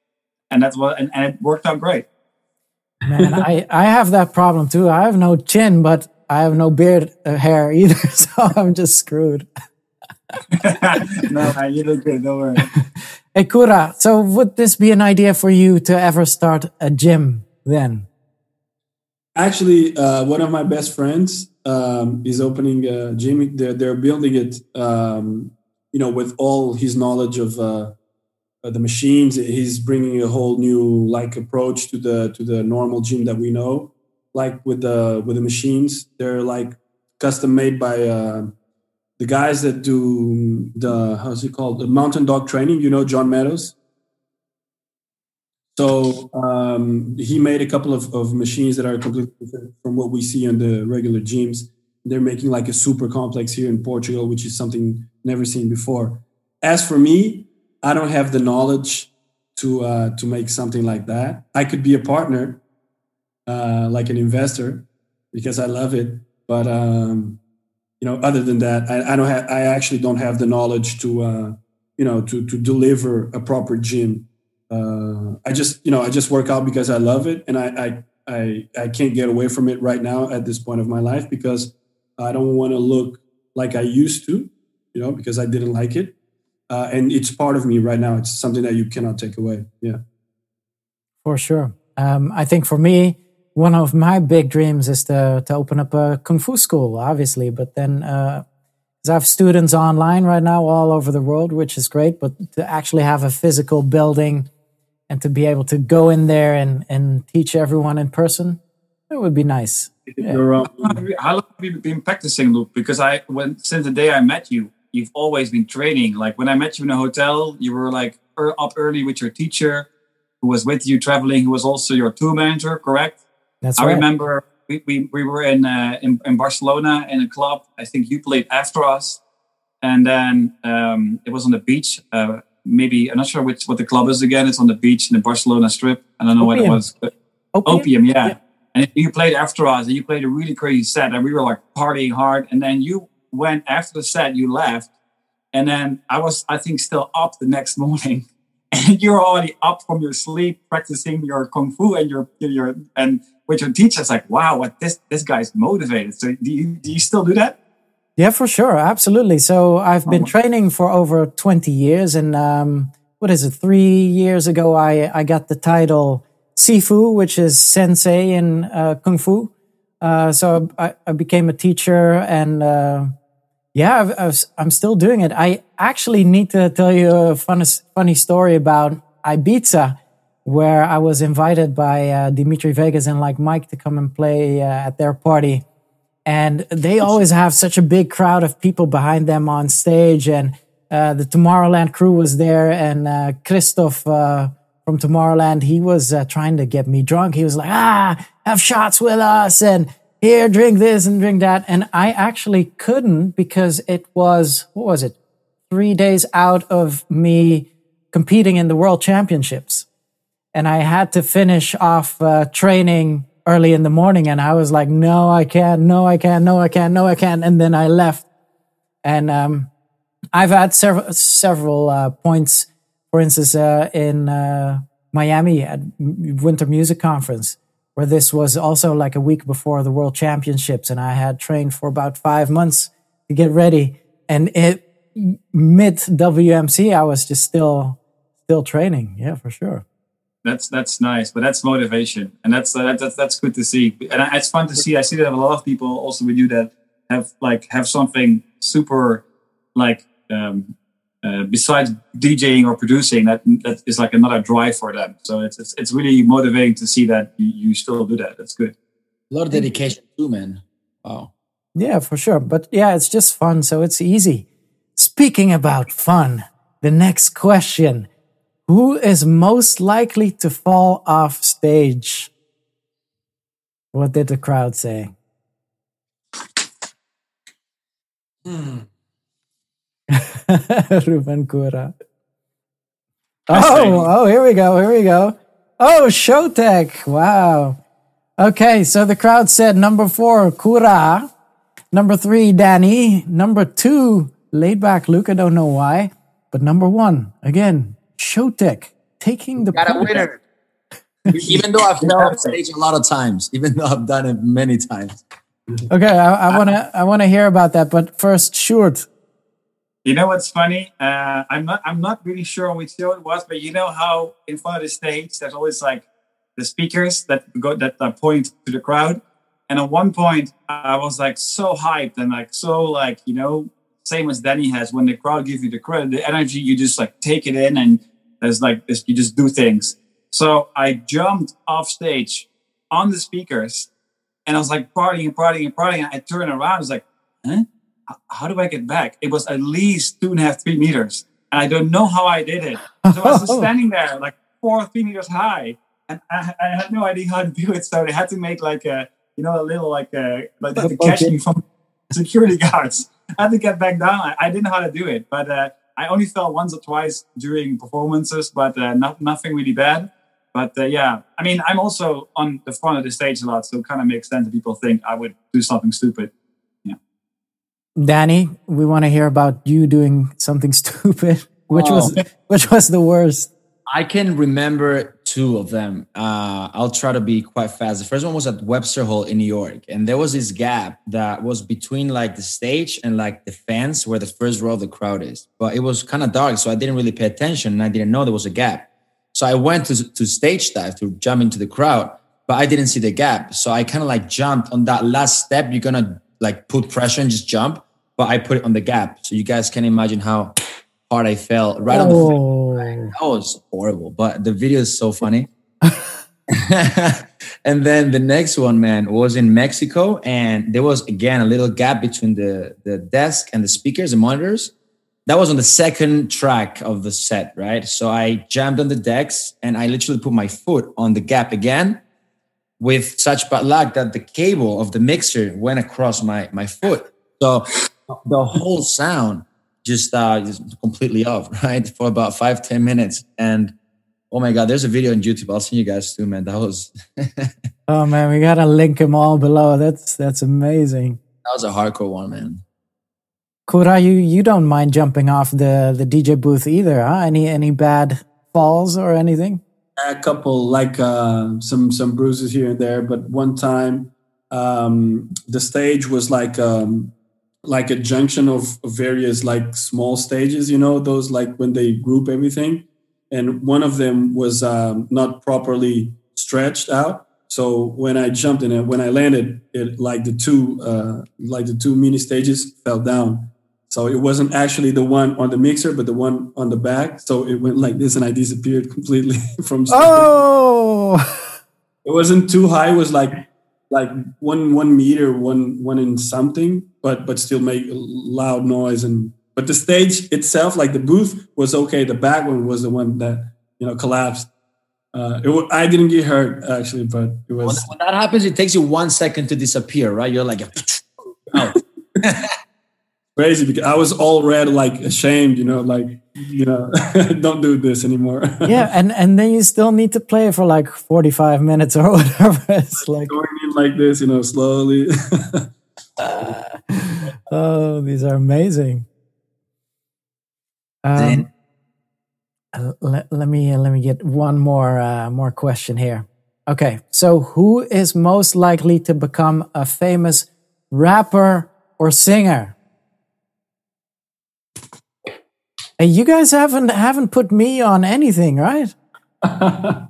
And that's what, and, and it worked out great. Man, I, I have that problem too. I have no chin, but I have no beard uh, hair either. So I'm just screwed. no, man, you look good. Don't worry. Hey, Kura, so would this be an idea for you to ever start a gym then? Actually, uh, one of my best friends um, is opening a gym. They're, they're building it, um, you know, with all his knowledge of uh, the machines. He's bringing a whole new like approach to the to the normal gym that we know. Like with the with the machines, they're like custom made by. Uh, the guys that do the how's it called the mountain dog training you know john meadows so um, he made a couple of, of machines that are completely different from what we see in the regular gyms they're making like a super complex here in portugal which is something never seen before. As for me, I don't have the knowledge to uh, to make something like that. I could be a partner, uh, like an investor, because I love it. But um, you know, other than that, I, I don't have. I actually don't have the knowledge to uh, you know to to deliver a proper gym. Uh, I just you know I just work out because I love it, and I, I I I can't get away from it right now at this point of my life because I don't want to look like I used to, you know, because I didn't like it uh, and it's part of me right now. It's something that you cannot take away. Yeah, for sure. Um, I think for me, one of my big dreams is to to open up a kung fu school, obviously. But then, uh, I have students online right now all over the world, which is great. But to actually have a physical building and to be able to go in there and and teach everyone in person, it would be nice. Yeah. How long have you been practicing, Luke? Because I, when since the day I met you, you've always been training. Like when I met you in a hotel, you were like er, up early with your teacher who was with you traveling, who was also your tour manager, correct? That's I right. remember we, we, we were in, uh, in, in Barcelona in a club. I think you played after us. And then um, it was on the beach. Uh, maybe, I'm not sure which what the club is again. It's on the beach in the Barcelona strip. I don't know Opium. what it was. Opium, Opium yeah. yeah. And you played after us and you played a really crazy set. And we were like partying hard. And then you went after the set you left, and then I was, I think, still up the next morning, and you're already up from your sleep practicing your kung fu and your your and with your teacher's like, wow, what this this guy's motivated. So do you do you still do that? Yeah, for sure, absolutely. So I've been oh. training for over twenty years, and um, what is it? Three years ago, I I got the title Sifu, which is sensei in uh, kung fu. Uh, so I, I, became a teacher and uh, yeah, i am still doing it. I actually need to tell you a funny, funny story about Ibiza, where I was invited by uh, Dimitri Vegas and Like Mike to come and play uh, at their party. And they always have such a big crowd of people behind them on stage. And uh, the Tomorrowland crew was there, and uh, Christoph uh, from Tomorrowland, he was uh, trying to get me drunk. He was like, ah, have shots with us. And here, drink this and drink that. And I actually couldn't because it was, what was it? Three days out of me competing in the world championships. And I had to finish off uh, training early in the morning. And I was like, no, I can't, no, I can't, no, I can't, no, I can't. And then I left. And, um, I've had several, several, uh, points, for instance, uh, in, uh, Miami at Winter Music Conference where this was also like a week before the World Championships, and I had trained for about five months to get ready. And it mid WMC, I was just still still training. Yeah, for sure. That's that's nice, but that's motivation, and that's uh, that's that's good to see. And it's fun to see. I see that a lot of people also with you that have like have something super like um, uh, besides DJing or producing, that that is like another drive for them. So it's it's, it's really motivating to see that you, you still do that. That's good. A lot of dedication too, man. Wow. Yeah, for sure. But yeah, it's just fun, so it's easy. Speaking about fun, the next question: Who is most likely to fall off stage? What did the crowd say? Hmm. Ruben Kura. Oh, oh, here we go. Here we go. Oh, Showtek. Wow. Okay, so the crowd said number four, Kura. Number three, Danny. Number two, Laidback Luke. I don't know why. But number one, again, Showtek taking the Got a winner. even though I've fell off stage a lot of times, even though I've done it many times. Okay, I want to I want to hear about that. But first, Sjoerd, you know what's funny? Uh, I'm not. I'm not really sure which show it was, but you know how in front of the stage there's always like the speakers that go that are pointing to the crowd. And at one point, I was like so hyped and like so like you know same as Danny has when the crowd gives you the credit, the energy you just like take it in and there's like this, you just do things. So I jumped off stage on the speakers and I was like partying and partying and partying. I turned around, I was like, huh? how do I get back? It was at least two and a half, three meters. And I don't know how I did it. So I was just standing there like four, three meters high. And I, I, had no idea how to do it. So they had to make like a, you know, a little like a, like they had to catch me from security guards. I had to get back down. I, I didn't know how to do it, but uh, I only fell once or twice during performances, but uh, not, nothing really bad. But uh, yeah, I mean, I'm also on the front of the stage a lot, so it kind of makes sense that people think I would do something stupid. Yeah. Danny, we want to hear about you doing something stupid. Which Oh. was which was the worst? I can remember two of them. Uh, I'll try to be quite fast. The first one was at Webster Hall in New York, and there was this gap that was between like the stage and like the fence where the first row of the crowd is. But it was kind of dark, so I didn't really pay attention, and I didn't know there was a gap. So I went to to stage dive to jump into the crowd, but I didn't see the gap. So I kind of like jumped on that last step. You're gonna like put pressure and just jump, but I put it on the gap. So you guys can imagine how hard I fell right on the Oh, that was horrible, but the video is so funny. and then the next one, man, was in Mexico, and there was again a little gap between the the desk and the speakers, the monitors. That was on the second track of the set, right? So I jammed on the decks, and I literally put my foot on the gap again, with such bad luck that the cable of the mixer went across my my foot. So the whole sound just uh just completely off, right? For about five, ten minutes. And oh my god, there's a video on YouTube. I'll send you guys too, man. That was oh man, we gotta link them all below. That's that's amazing. That was a hardcore one, man. Kura, you you don't mind jumping off the the DJ booth either, huh? Any any bad falls or anything? a couple like uh, some some bruises here and there but one time um, the stage was like um, like a junction of, various like small stages you know those like when they group everything and one of them was um, not properly stretched out so when i jumped in it when i landed it like the two uh, like the two mini stages fell down so it wasn't actually the one on the mixer, but the one on the back. So it went like this, and I disappeared completely from. stage. Oh, It wasn't too high. It was like like one one meter, one one in something, but but still make loud noise. And but the stage itself, like the booth, was okay. The back one was the one that you know collapsed. Uh, it wa- I didn't get hurt actually, but it was when that happens, it takes you one second to disappear, right? You're like, oh, crazy because I was all red, like ashamed, you know, like you know, don't do this anymore. yeah, and and then you still need to play for like forty five minutes or whatever. It's like going like this, you know, slowly. oh, these are amazing. Um, Then- uh, let, let me let me get one more uh, more question here. Okay, so who is most likely to become a famous rapper or singer? Hey, you guys haven't haven't put me on anything, right? I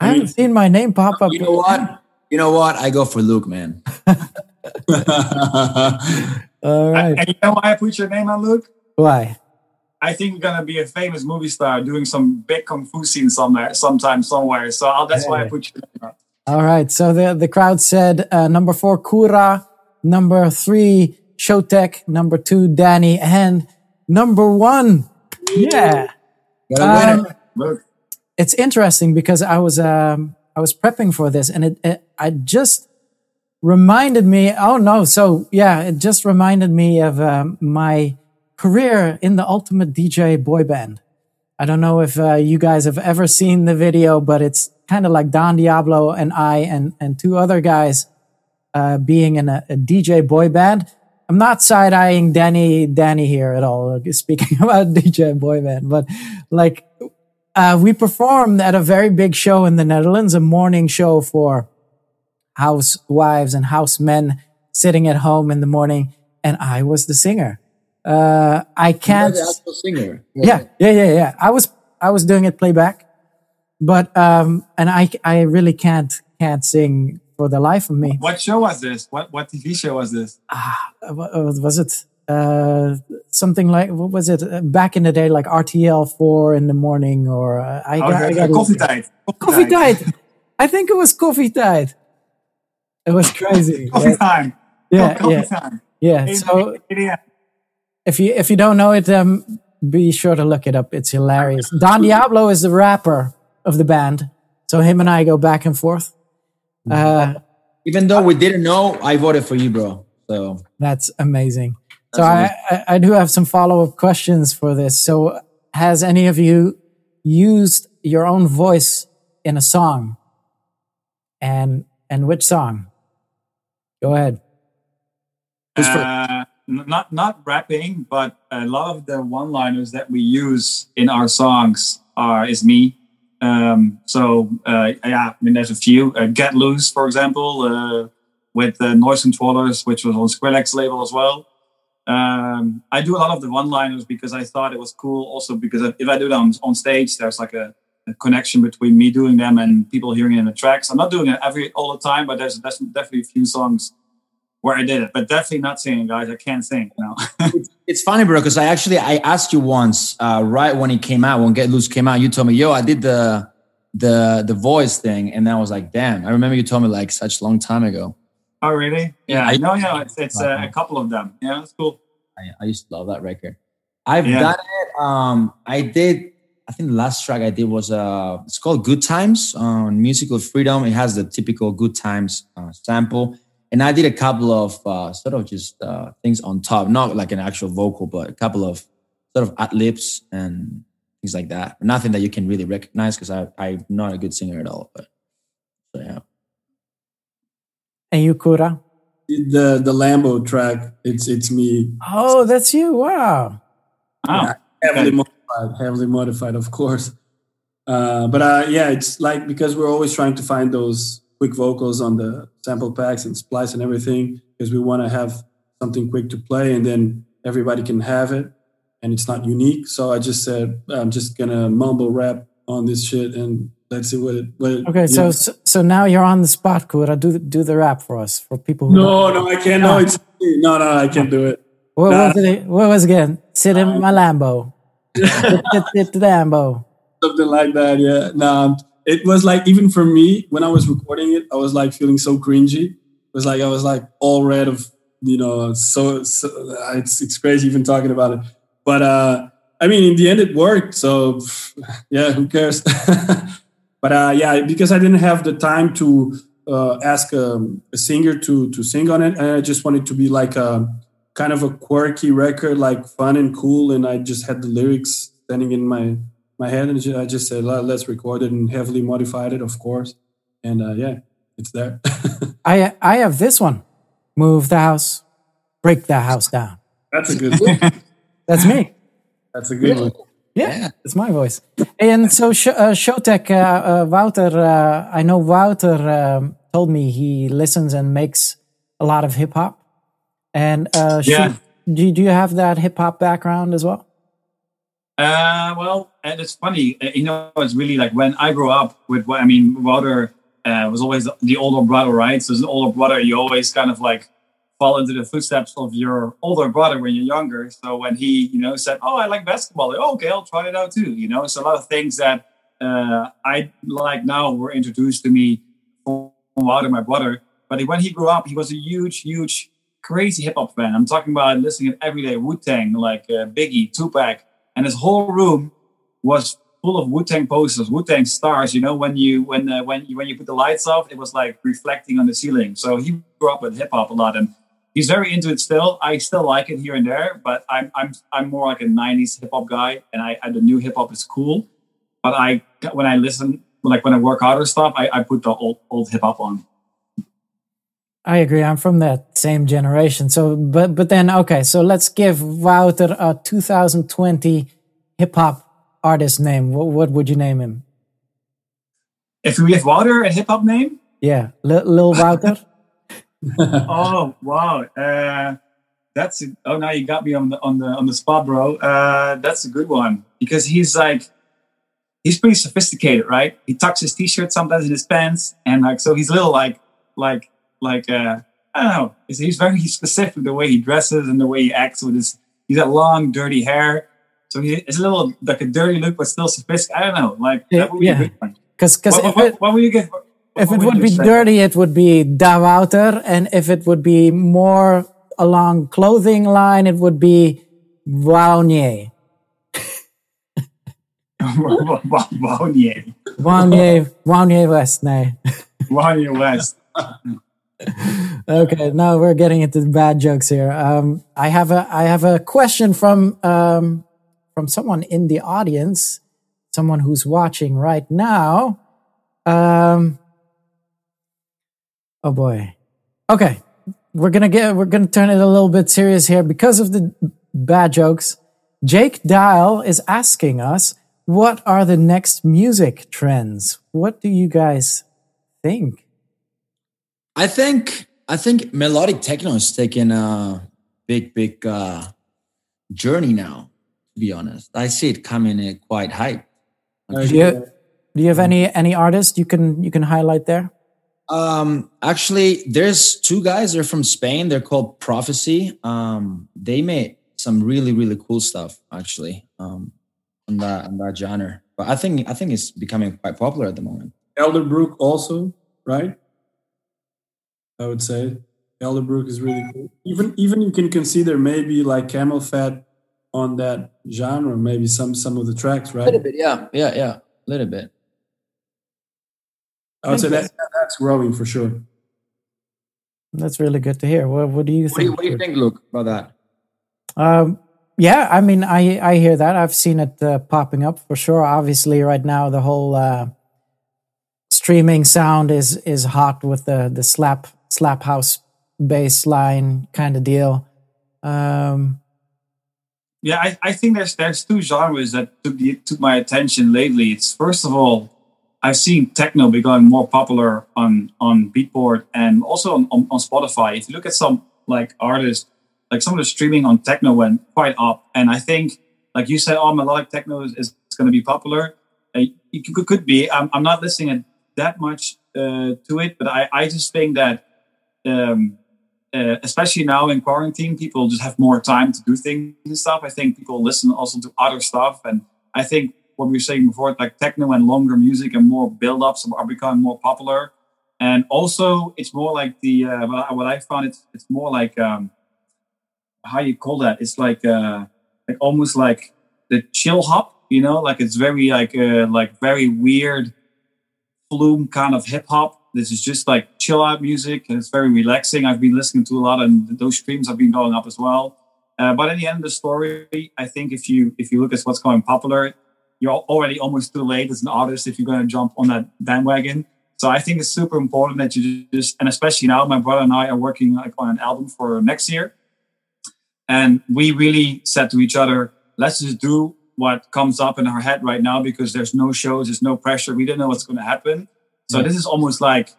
haven't seen my name pop up. you know what? You know what? I go for Luke, man. All right. And you know why I put your name on, Luke? Why? I think you're gonna be a famous movie star doing some big kung fu scene somewhere, sometime, somewhere. So I'll, that's why I put your name on. All right. So the, the crowd said uh, number four, Kura. Number three, Showtek. Number two, Danny. And number one, yeah. Got a Um, winner. Look, It's interesting because I was um, I was prepping for this, and it, it I just reminded me. Oh no! So yeah, it just reminded me of um, my career in the ultimate DJ boy band. I don't know if uh, you guys have ever seen the video, but it's kind of like Don Diablo and I and and two other guys uh, being in a, a DJ boy band. I'm not side eyeing Danny Danny here at all. Speaking about DJ boy band, but like uh, we performed at a very big show in the Netherlands, a morning show for housewives and housemen sitting at home in the morning, and I was the singer. Uh, I You're can't. the actual singer. Yeah, yeah, yeah, yeah. I was I was doing it playback, but um, and I I really can't can't sing for the life of me. what show was this? What what TV show was this? Uh, what, what was it? Uh, something like what was it Uh, back in the day, like RTL four in the morning, or uh, I, Oh, got, I got Coffee Tide. Koffietijd. I think it was Koffietijd. It was crazy. Coffee yeah, time. yeah, Coffee yeah, time. yeah. So 8 if you if you don't know it, um, be sure to look it up. It's hilarious. Don Diablo is the rapper of the band, so him and I go back and forth. Uh, Even though we didn't know, I voted for you, bro. So that's amazing. So I, I, I do have some follow up questions for this. So has any of you used your own voice in a song? And and which song? Go ahead. Uh, not not rapping, but a lot of the one-liners that we use in our songs are is me. Um, so uh, yeah, I mean, there's a few. Uh, Get Loose, for example, uh, with uh, Noise Controllers, which was on Skrillex label as well. Um, I do a lot of the one-liners because I thought it was cool. Also because if I do them on, stage, there's like a, a, connection between me doing them and people hearing it in the tracks. I'm not doing it every all the time, but there's, there's definitely a few songs where I did it, but definitely not singing, guys. I can't sing. No. it's, it's, funny, bro, because I actually I asked you once, uh, right when it came out, when Get Loose came out, you told me, "Yo, I did the the the voice thing," and I was like, "Damn!" I remember you told me like such long time ago. Oh, really? Yeah. I know. Yeah, it's, it's uh, a couple of them. Yeah, that's cool. I, I used to love that record. I've yeah. done it. Um, I did. I think the last track I did was uh, it's called "Good Times" on Musical Freedom. It has the typical "Good Times" uh, sample and I did a couple of uh, sort of just uh, things on top, not like an actual vocal, but a couple of sort of ad libs and things like that. Nothing that you can really recognize because I I'm not a good singer at all. But so yeah. And you, Kura? The the Lambo track. It's it's me. Oh, that's you! Wow. Yeah, heavily modified, heavily modified, of course. Uh, but uh, yeah, it's like because we're always trying to find those quick vocals on the sample packs and splice and everything because we want to have something quick to play and then everybody can have it and it's not unique. So I just said I'm just gonna mumble rap on this shit and let's see what it. What it, okay, so, so, so now you're on the spot, Kura. Do do the rap for us for people. who No, no, I can't. No, ah. it's no, no, I can't do it. What nah. was it? What was it again? Sit in my Lambo. It's the Lambo. Something like that. Yeah. No, um, it was like even for me when I was recording it, I was like feeling so cringy. It was like I was like all red of you know so, so uh, it's it's crazy even talking about it. But uh I mean in the end it worked. So yeah, who cares? but uh yeah, because I didn't have the time to uh, ask a, um, a singer to to sing on it, and I just wanted to be like a kind of a quirky record, like fun and cool, and I just had the lyrics standing in my my head, and I just said, let's record it and heavily modified it, of course. And uh, yeah, it's there. I I have this one. Move the house, break the house down. That's a good one. That's me. That's a good one. Yeah, yeah, it's my voice. And so, uh, Showtek, uh, uh, Wouter, uh, I know Wouter um, told me he listens and makes a lot of hip hop. And uh, yeah. do, do you have that hip hop background as well? Uh, well, and it's funny, you know, it's really like when I grew up with what I mean, Wouter uh, was always the older brother, right? So as an older brother, you always kind of like fall into the footsteps of your older brother when you're younger. So when he, you know, said, "Oh, I like basketball," oh, okay, I'll try it out too. You know, so a lot of things that uh, I like now were introduced to me from out of my brother. But when he grew up, he was a huge, huge, crazy hip hop fan. I'm talking about listening to every day Wu Tang, like uh, Biggie, Tupac and his whole room was full of Wu Tang posters, Wu Tang stars. You know, when you when uh, when you when you put the lights off, it was like reflecting on the ceiling. So he grew up with hip hop a lot, and he's very into it still. I still like it here and there, but I'm I'm I'm more like a '90s hip hop guy, and I, I the new hip hop is cool. But I when I listen, like when I work out or stuff, I, I put the old old hip hop on. I agree. I'm from that same generation. So, but but then okay. So let's give Wouter a 2020 hip hop artist name. What, what would you name him? If we give Wouter a hip hop name? Yeah, Lil, Lil Wouter. oh wow, uh, that's a, oh now you got me on the on the on the spot, bro. Uh, that's a good one because he's like he's pretty sophisticated, right? He tucks his t-shirt sometimes in his pants, and like so he's a little like like like uh, I don't know. He's, very specific the way he dresses and the way he acts with his. He's got long, dirty hair, so he, it's a little like a dirty look, but still sophisticated. I don't know. Like yeah, that would yeah. a good. Because because what, what, what, will you get? If it would, be say? dirty, it would be Da Wouter, and if it would be more along clothing line, it would be Waunier. Waunier. Waunier. Waunier West, nee. Waunier West. okay, now we're getting into bad jokes here. Um, I have a I have a question from um, from someone in the audience, someone who's watching right now. Um, oh boy. Okay, we're gonna get we're gonna turn it a little bit serious here because of the bad jokes. Jake Dial is asking us, what are the next music trends? What do you guys think? I think I think melodic techno is taking a big, big uh, journey now. To be honest, I see it coming in quite high. Do you, do you have any any artist you can you can highlight there? Um, actually, there's two guys. They're from Spain. They're called Prophecy. Um, they made some really really cool stuff actually um, on that on that genre. But I think I think it's becoming quite popular at the moment. Elderbrook also, right? I would say Elderbrook is really cool. Even even you can consider maybe like CamelPhat on that genre, maybe some some of the tracks, right? A little bit, yeah, yeah, yeah, a little bit. I would say that that's growing for sure. That's really good to hear. What, what do you what think? Do you, what do you think, Luke, about that? Um, yeah, I mean, I I hear that. I've seen it uh, popping up for sure. Obviously, right now the whole uh, streaming sound is is hot with the the slap slap house bass line kind of deal. Um, yeah, I, I think there's there's two genres that took the, took my attention lately. It's first of all, I've seen techno becoming more popular on on Beatport and also on, on, on Spotify. If you look at some like artists, like some of the streaming on techno went quite up, and I think like you said, oh, melodic techno is, is going to be popular. Uh, it could, could be. I'm, I'm not listening that much uh, to it, but I, I just think that um, uh, especially now in quarantine, people just have more time to do things and stuff. I think people listen also to other stuff, and I think what we were saying before, like techno and longer music and more build-ups are becoming more popular. And also, it's more like the uh, what I found it's it's more like um, how you call that? It's like uh, like almost like the chill hop, you know, like it's very like uh, like very weird flume kind of hip hop this is just like chill out music and it's very relaxing. I've been listening to a lot and those streams have been going up as well. Uh, but at the end of the story, I think if you if you look at what's going popular, you're already almost too late as an artist if you're going to jump on that bandwagon. So I think it's super important that you just and especially now, my brother and I are working like on an album for next year, and we really said to each other, let's just do what comes up in our head right now because there's no shows, there's no pressure, we don't know what's going to happen. So yeah. this is almost like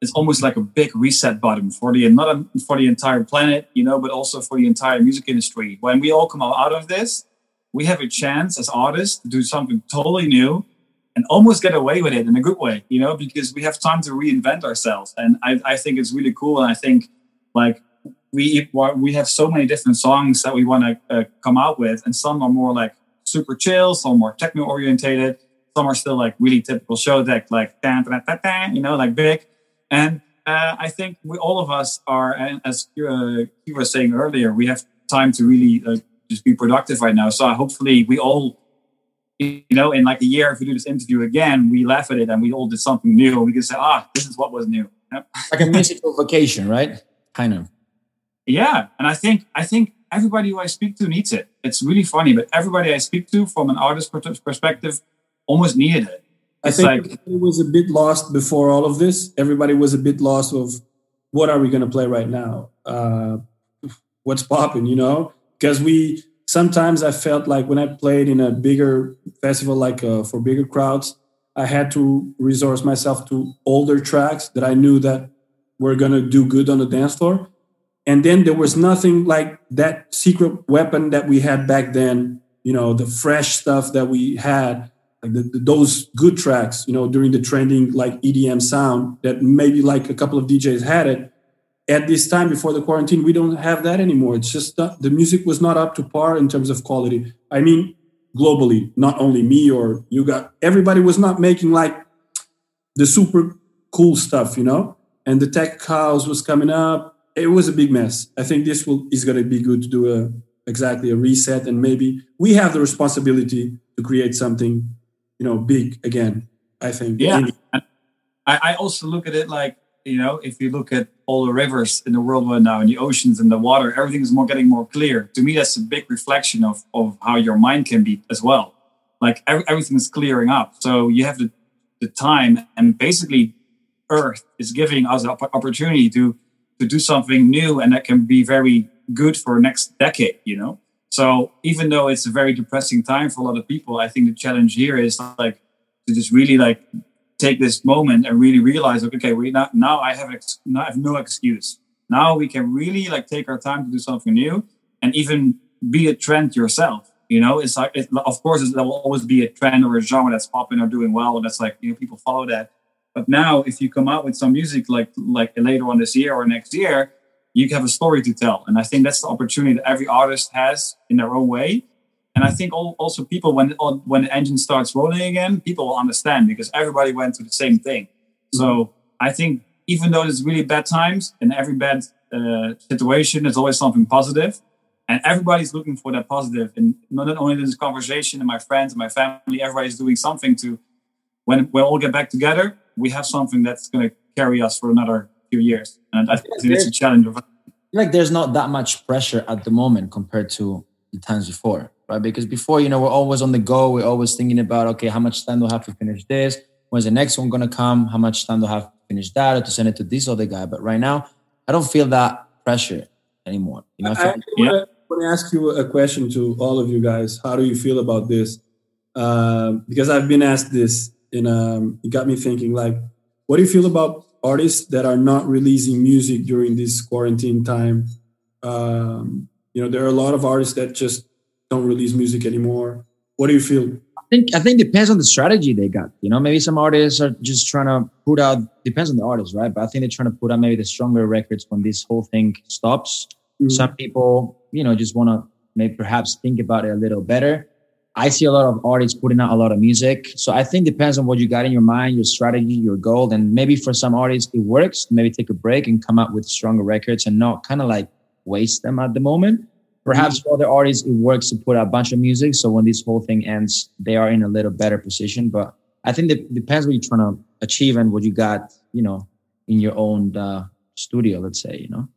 it's almost like a big reset button for the not for the entire planet, you know, but also for the entire music industry. When we all come out of this, we have a chance as artists to do something totally new and almost get away with it in a good way, you know, because we have time to reinvent ourselves. And I, I think it's really cool. And I think like we we have so many different songs that we want to uh, come out with, and some are more like super chill, some more techno orientated some are still like really typical Showtek, like you know, like big. And uh, I think we all of us are, as uh, you were saying earlier, we have time to really just be productive right now. So hopefully we all, you know, in like a year, if we do this interview again, we laugh at it and we all did something new. We can say, ah, this is what was new. Yep. Like a musical vacation, right? Kind of. Yeah, and I think I think everybody who I speak to needs it. It's really funny, but everybody I speak to, from an artist perspective, almost needed it. It's I think like, it was a bit lost before all of this. Everybody was a bit lost of what are we going to play right now? Uh, what's popping, you know? Because we sometimes I felt like when I played in a bigger festival, like uh, for bigger crowds, I had to resource myself to older tracks that I knew that were to do good on the dance floor. And then there was nothing like that secret weapon that we had back then, you know, the fresh stuff that we had like the, the, those good tracks, you know, during the trending like EDM sound that maybe like a couple of DJs had it. At this time before the quarantine, we don't have that anymore. It's just not, the music was not up to par in terms of quality. I mean, globally, not only me or you got everybody was not making like the super cool stuff, you know. And the tech house was coming up. It was a big mess. I think this will is going to be good to do a exactly a reset, and maybe we have the responsibility to create something you know big again. I think. Yeah. I, I also look at it like you know, if you look at all the rivers in the world right now, and the oceans and the water, everything is more getting more clear. To me, that's a big reflection of of how your mind can be as well. Like every, everything is clearing up, so you have the the time, and basically, Earth is giving us an opportunity to to do something new, and that can be very good for next decade. You know, so even though it's a very depressing time for a lot of people, I think the challenge here is like to just really like take this moment and really realize, like, okay, we not now I have ex- I have no excuse. Now we can really like take our time to do something new and even be a trend yourself. You know, it's like it, of course there will always be a trend or a genre that's popping or doing well, and that's like you know people follow that. But now, if you come out with some music like like later on this year or next year, you have a story to tell, and I think that's the opportunity that every artist has in their own way. And I think also people when when the engine starts rolling again, people will understand because everybody went through the same thing. So. I think even though it's really bad times and every bad uh, situation, there's always something positive, and everybody's looking for that positive. And not only in this conversation and my friends and my family, everybody's doing something to. When we all get back together, we have something that's going to carry us for another few years, and I think it's a challenge. Like there's not that much pressure at the moment compared to the times before right? Because before, you know, we're always on the go. We're always thinking about, okay, how much time do I have to finish this? When's the next one gonna come? How much time do I have to finish that or to send it to this other guy? But right now, I don't feel that pressure anymore. You know, I, I, yeah. want to ask you a question to all of you guys. How do you feel about this? Um, because I've been asked this, and um, it got me thinking. Like, what do you feel about artists that are not releasing music during this quarantine time? Um, you know, there are a lot of artists that just don't release music anymore. What do you feel? I think I think depends on the strategy they got. You know, maybe some artists are just trying to put out. Depends on the artist, right? But I think they're trying to put out maybe the stronger records when this whole thing stops. Mm-hmm. Some people, you know, just want to maybe perhaps think about it a little better. I see a lot of artists putting out a lot of music. So I think depends on what you got in your mind, your strategy, your goal. And maybe for some artists it works. Maybe take a break and come out with stronger records and not kind of like waste them at the moment. Perhaps for other artists, it works to put out a bunch of music. So when this whole thing ends, they are in a little better position. But I think it depends what you're trying to achieve and what you got, you know, in your own uh, studio, let's say, you know.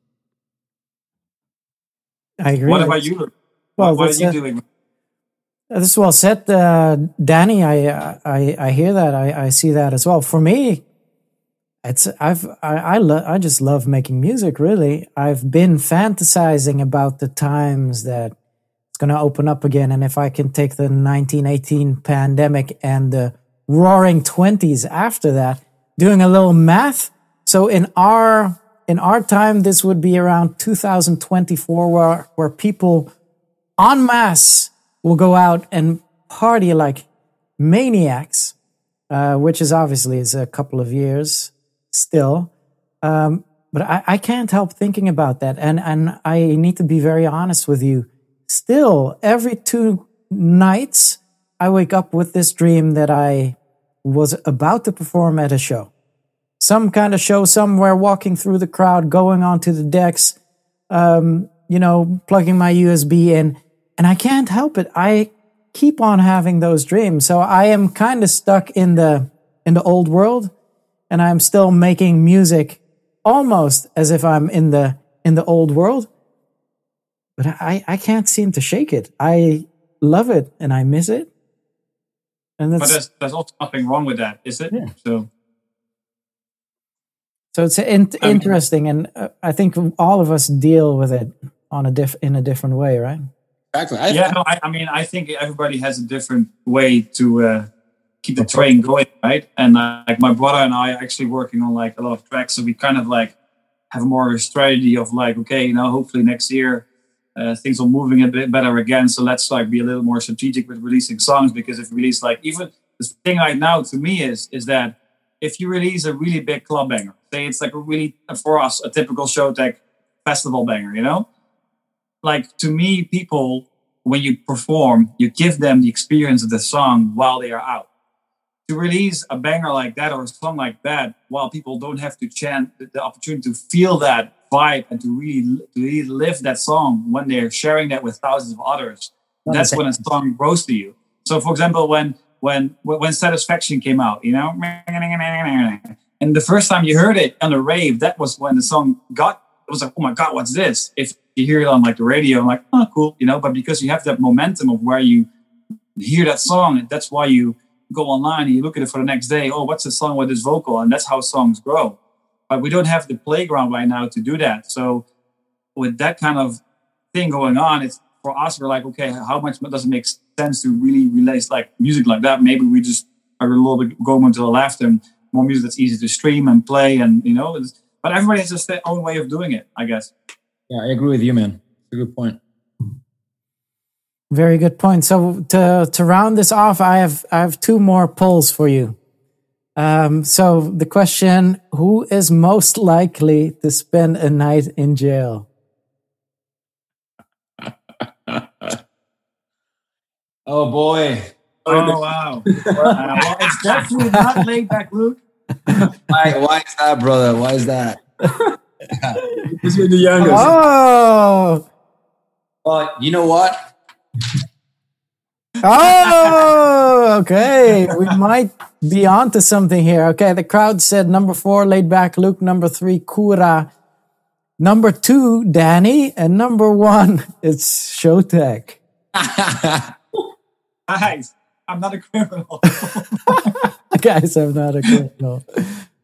I agree. What about you? Well, what, are you uh, doing? This is well said, uh, Danny. I, I I hear that. I, I see that as well. For me, it's I've I I, lo- I just love making music. Really, I've been fantasizing about the times that it's going to open up again, and if I can take the 1918 pandemic and the Roaring Twenties after that, doing a little math. So in our in our time, this would be around 2024, where where people en masse will go out and party like maniacs, uh, which is obviously is a couple of years still. Um, but I, I can't help thinking about that. And, and I need to be very honest with you. Still, every two nights, I wake up with this dream that I was about to perform at a show. Some kind of show somewhere, walking through the crowd, going onto the decks, um, you know, plugging my USB in. And I can't help it. I keep on having those dreams. So I am kind of stuck in the, in the old world and I'm still making music almost as if I'm in the in the old world. But I, I can't seem to shake it. I love it and I miss it. And that's, but there's, there's also nothing wrong with that, is it? Yeah. So so it's in, um, interesting, and uh, I think all of us deal with it on a diff in a different way, right? Exactly. I, yeah, no, I, I, mean, I think everybody has a different way to uh, keep the train going, right? And uh, like my brother and I are actually working on like a lot of tracks, so we kind of like have more strategy of like, okay, you know, hopefully next year uh, things are moving a bit better again. So let's like be a little more strategic with releasing songs because if you release like even the thing right now to me is is that if you release a really big club banger, say it's like a really for us a typical Showtek festival banger, you know, like to me people when you perform, you give them the experience of the song while they are out to release a banger like that or a song like that while people don't have to chant the opportunity to feel that vibe and to really to really live that song when they're sharing that with thousands of others that's when a song grows to you so for example when when when satisfaction came out you know And the first time you heard it on a rave, that was when the song got. It was like, oh my god, what's this? If you hear it on like the radio, I'm like, oh, cool, you know. But because you have that momentum of where you hear that song, that's why you go online and you look at it for the next day. Oh, what's the song with this vocal? And that's how songs grow. But we don't have the playground right now to do that. So with that kind of thing going on, it's for us. We're like, okay, how much does it make sense to really release like music like that? Maybe we just are a little bit going to the left and more music that's easy to stream and play, and you know. but everybody has their own way of doing it, I guess. Yeah, I agree with you, man. It's a good point. Very good point. So to to round this off, I have I have two more polls for you. Um, so the question: Who is most likely to spend a night in jail? oh boy! Oh wow! well, it's definitely not Laidback, Luke. why? Why is that, brother? Why is that? because you're the youngest. Oh. Well, you know what? Oh, okay. We might be onto something here. Okay, the crowd said number four, Laidback Luke. Number three, Kura. Number two, Danny. And number one, it's Showtek. Guys, I'm not a criminal. Guys, I'm not a criminal.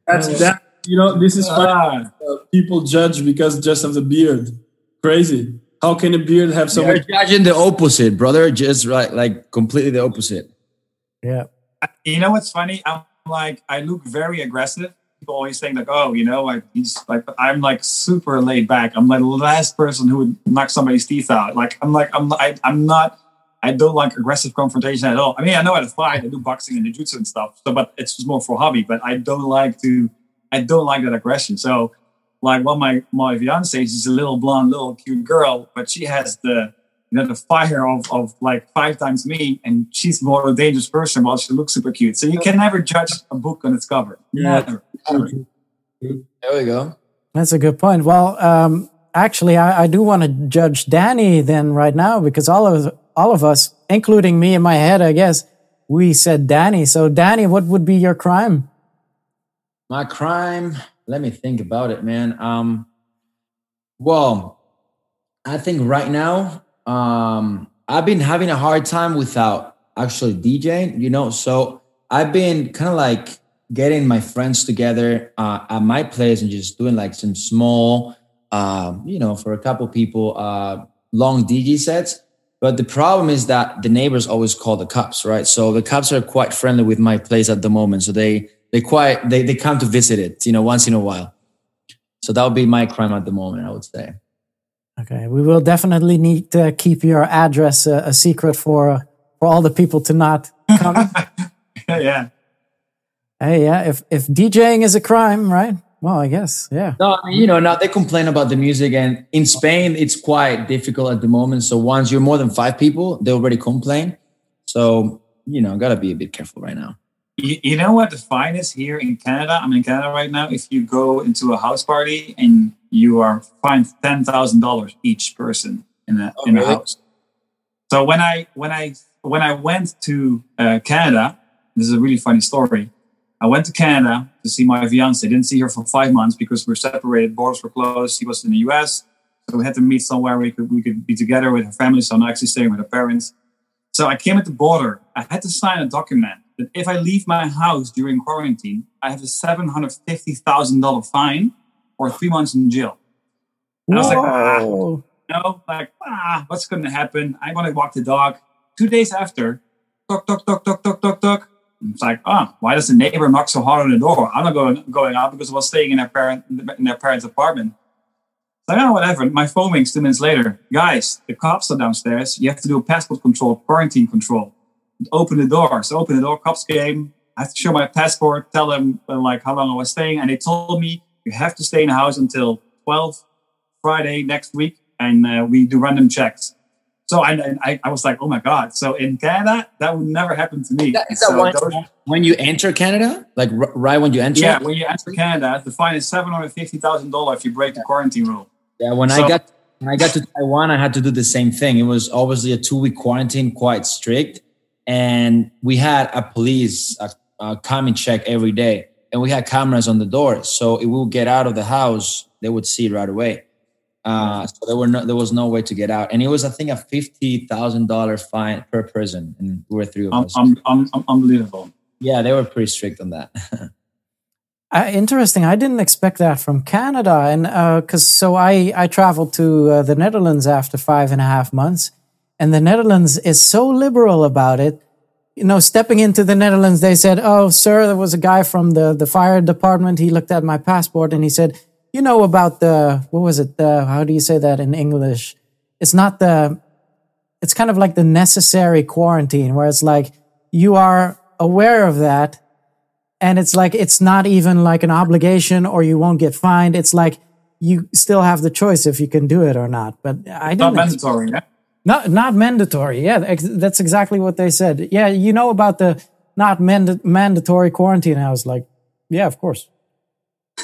That's that. You know, this is funny. Uh, people judge because just of the beard. Crazy. How can a beard have so You're much? judging the opposite, brother. Just right, like completely the opposite. Yeah. You know what's funny? I'm like, I look very aggressive. People always think like, oh, you know, like he's like, I'm like super laid back. I'm like the last person who would knock somebody's teeth out. Like, I'm like, I'm, I, I'm not. I don't like aggressive confrontation at all. I mean, I know how to fight. I do boxing and jiu-jitsu and stuff. So, but it's just more for hobby. But I don't like to. I don't like that aggression. So like well my my fiance she's a little blonde little cute girl but she has the you know the fire of, of like five times me and she's more a dangerous person while she looks super cute so you can never judge a book on its cover never, There we go. That's a good point. Well, um, actually, I, I do want to judge Danny then right now because all of all of us, including me in my head, I guess, we said Danny. So, Danny, what would be your crime? My crime. Let me think about it, man. Um, well, I think right now, um, I've been having a hard time without actually DJing, you know. So I've been kind of like getting my friends together uh, at my place and just doing like some small, uh, you know, for a couple people, uh, long DJ sets. But the problem is that the neighbors always call the cops, right? So the cops are quite friendly with my place at the moment. So they they quite they, they come to visit it, you know, once in a while. So that would be my crime at the moment, I would say. Okay, we will definitely need to keep your address uh, a secret for for all the people to not come. yeah hey, yeah, if if DJing is a crime, right? Well, I guess, yeah. No, I mean, you know, now they complain about the music, and in Spain, it's quite difficult at the moment. So once you're more than five people, they already complain. So you know, gotta be a bit careful right now. You, you know what the fine is here in canada i'm in canada right now if you go into a house party and you are fined $10000 each person in a, in a house so when i when i when i went to uh, canada this is a really funny story I went to Canada to see my fiance. Didn't see her for five months because we're separated. Borders were closed. She was in the US, so we had to meet somewhere we could we could be together with her family. So I'm actually staying with her parents. So I came at the border. I had to sign a document that if I leave my house during quarantine, I have a seven hundred fifty thousand dollar fine or three months in jail. And I was like, ah, no, like, ah, what's going to happen? I want to walk the dog. Two days after, talk, talk, talk, talk, talk, talk, talk. It's like, ah, why does the neighbor knock so hard on the door? I'm not going going out because I was staying in their parent in their parents' apartment. It's like, oh, whatever. My phone rings two minutes later. Guys, the cops are downstairs. You have to do a passport control, quarantine control. Open the door. So open the door. Cops came. I have to show my passport. Tell them uh, like how long I was staying, and they told me you have to stay in the house until 12 Friday next week, and uh, we do random checks. So I, I, I was like, oh my god! So in Canada, that would never happen to me. Is that So when, those- when you enter Canada, like r- right when you enter? yeah, when you enter Canada, the fine is seven hundred fifty thousand dollars if you break the quarantine rule. Yeah, when So- I got when I got to Taiwan, I had to do the same thing. It was obviously a two week quarantine, quite strict, and we had a police uh, uh, come and check every day. And and we had cameras on the doors. So it will get out of the house, they would see it right away. Uh, so there were no, there was no way to get out, and it was I think a fifty thousand dollar fine per person, and we were three of Um, us. um, um, um, unbelievable. yeah, they were pretty strict on that. Uh, interesting. I didn't expect that from Canada, and because so I I traveled to uh, the Netherlands after five and a half months, and the Netherlands is so liberal about it. You know, stepping into the Netherlands, they said, "Oh, sir, there was a guy from the the fire department. He looked at my passport and he said, you know about the what was it? The how do you say that in English? It's not the. It's kind of like the necessary quarantine, where it's like you are aware of that." and it's like it's not even like an obligation or you won't get fined it's like you still have the choice if you can do it or not but i Not ex- mandatory. Yeah. Not not mandatory yeah ex- that's exactly what they said yeah you know about the not manda- mandatory quarantine i was like yeah of course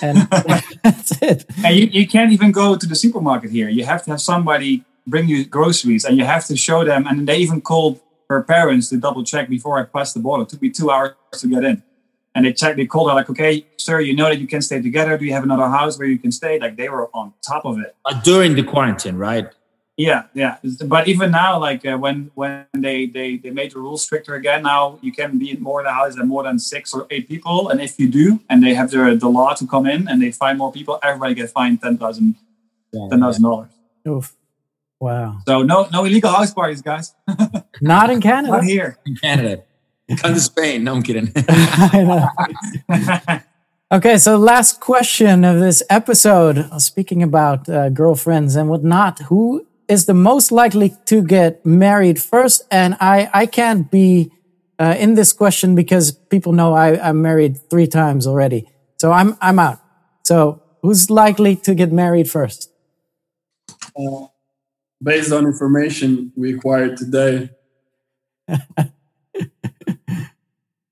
and that's it And you, you can't even go to the supermarket here. You have to have somebody bring you groceries and you have to show them. And they even called her parents to double check before I passed the border. It took me two hours to get in. And they checked, they called her like, okay, sir, you know that you can stay together. Do you have another house where you can stay? Like they were on top of it. Uh, During the quarantine, right? Yeah, yeah. But even now, like uh, when when they, they they made the rules stricter again, now you can be in more than the house than more than six or eight people. And if you do, and they have the the law to come in, and they find more people, everybody gets fined ten thousand Yeah, ten thousand dollars. Oof. wow So no no illegal house parties, guys. not in canada Not here. in Canada. Come to Spain. No, I'm kidding. Okay, so last question of this episode. uh, Speaking about uh, girlfriends and whatnot, who is the most likely to get married first? And I, I can't be uh, in this question because people know I, I'm married three times already. So I'm, I'm out. So who's likely to get married first? Based on information we acquired today,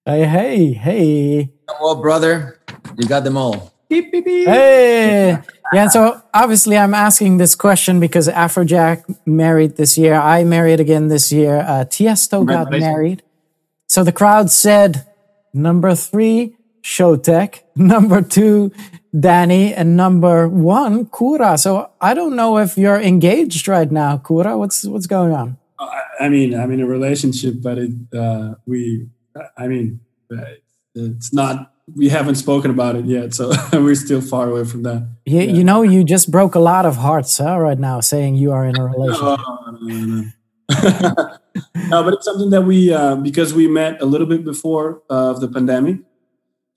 Hey, hey, hey. well, brother, you got them all. Beep, beep, beep. Hey. Yeah, so obviously I'm asking this question because Afrojack married this year. I married again this year. Uh, Tiesto got married. So the crowd said number three, Showtek, number two, Danny, and number one, Kura. So I don't know if you're engaged right now, Kura. What's what's going on? I, I mean, I'm in a relationship, but it, uh, we, I mean, uh, it's not. We haven't spoken about it yet, so we're still far away from that. You, you know, you just broke a lot of hearts huh, right now saying you are in a relationship. No, no, no. no, but it's something that we uh, because we met a little bit before uh, of the pandemic,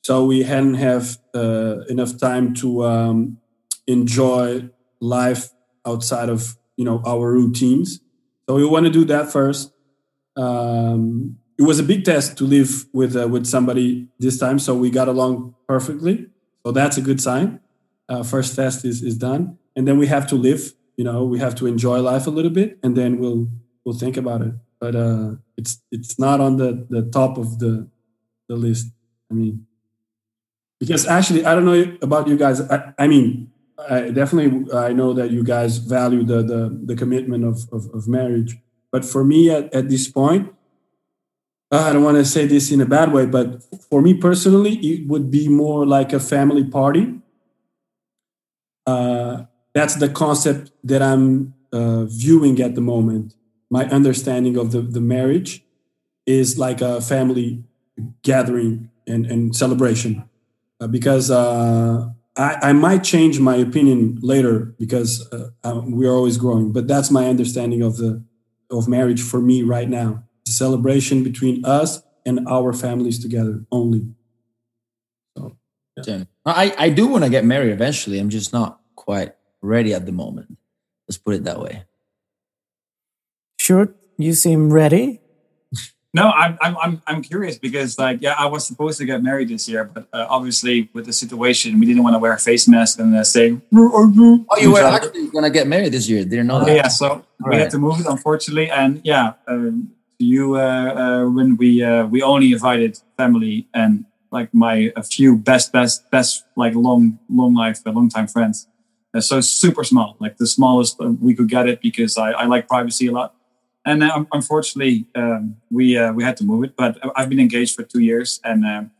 so we hadn't have uh, enough time to um, enjoy life outside of you know our routines. So we want to do that first. Um, it was a big test to live with uh, with somebody this time, so we got along perfectly. So that's a good sign. Uh, first test is is done, and then we have to live. You know, we have to enjoy life a little bit, and then we'll we'll think about it. But uh, it's it's not on the the top of the the list. I mean, because actually, I don't know about you guys. I, I mean, I definitely I know that you guys value the the, the commitment of, of of marriage. But for me, at, at this point, I don't want to say this in a bad way, but for me personally, it would be more like a family party. Uh, that's the concept that I'm uh, viewing at the moment. My understanding of the, the marriage is like a family gathering and, and celebration. Uh, because uh, I, I might change my opinion later because uh, um, we're always growing, but that's my understanding of the of marriage for me right now. It's a celebration between us and our families together only. So Yeah. I, I do want to get married eventually. I'm just not quite ready at the moment. Let's put it that way. Sure, you seem ready. No, I'm, I'm, I'm, I'm curious because, like, yeah, I was supposed to get married this year, but uh, obviously with the situation, we didn't want to wear a face mask and uh, say, Oh, you were actually going to get married this year. Didn't know that. yeah, so we right. had to move it, unfortunately. And yeah, um, you, uh, uh, when we uh, we only invited family and like my a few best, best, best, like long, long life, uh, long time friends. So super small, like the smallest we could get it because I, I like privacy a lot. And unfortunately, um, we uh, we had to move it. But I've been engaged for two years, and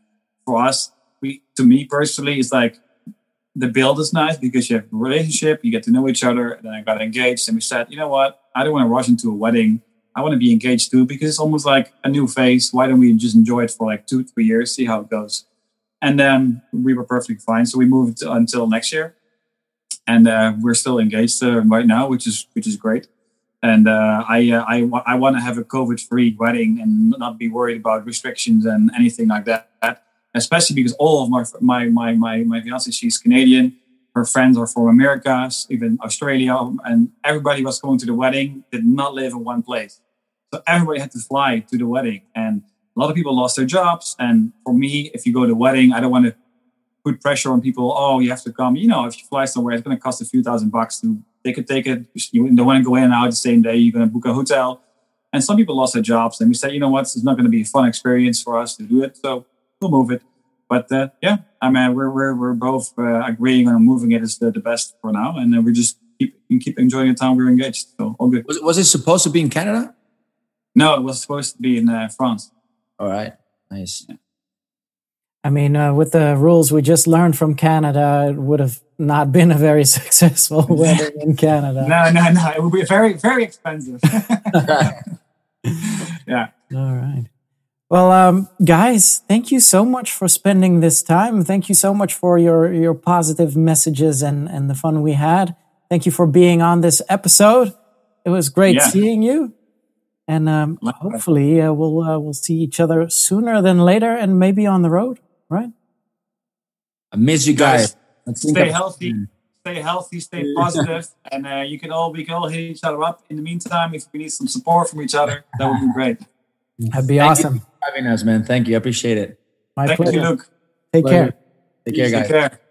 for us, we, to me personally, it's like the build is nice because you have a relationship, you get to know each other. And then I got engaged, and we said, you know what? I don't want to rush into a wedding. I want to be engaged too because it's almost like a new phase. Why don't we just enjoy it for like two, three years, see how it goes? And then we were perfectly fine. So we moved until next year, and uh, we're still engaged uh, right now, which is which is great. And uh, I uh, I, I want to have a COVID-free wedding and not be worried about restrictions and anything like that. Especially because all of my my my my my fiance she's Canadian. Her friends are from America, even Australia, and everybody was going to the wedding. Did not live in one place, so everybody had to fly to the wedding. And a lot of people lost their jobs. And for me, if you go to a wedding, I don't want to put pressure on people. Oh, you have to come. You know, if you fly somewhere, it's going to cost a few thousand bucks to take a ticket. You don't want to go in and out the same day. You're going to book a hotel. And some people lost their jobs. And we said, you know what, it's not going to be a fun experience for us to do it. So we'll move it. But uh, yeah, I mean, we're we're we're both uh, agreeing on moving it is the, the best for now, and we just keep keep enjoying the time we're engaged. So all good. Was, was it supposed to be in Canada? No, it was supposed to be in uh, France. All right, nice. Yeah. I mean, uh, with the rules we just learned from Canada, it would have not been a very successful wedding in Canada. No, no, no. It would be very, very expensive. yeah. All right. Well, um, guys, thank you so much for spending this time. Thank you so much for your your positive messages and and the fun we had. Thank you for being on this episode. It was great yeah. seeing you, and um, hopefully uh, we'll uh, we'll see each other sooner than later, and maybe on the road right? I miss you guys. guys stay healthy. Stay healthy. Stay positive, and uh, you can all we can all hit each other up. In the meantime, if we need some support from each other, that would be great. That'd be Thank awesome. having us, man. Thank you. I appreciate it. My Thank pleasure. you, Luke. Take pleasure. care. Take care, guys. Take care.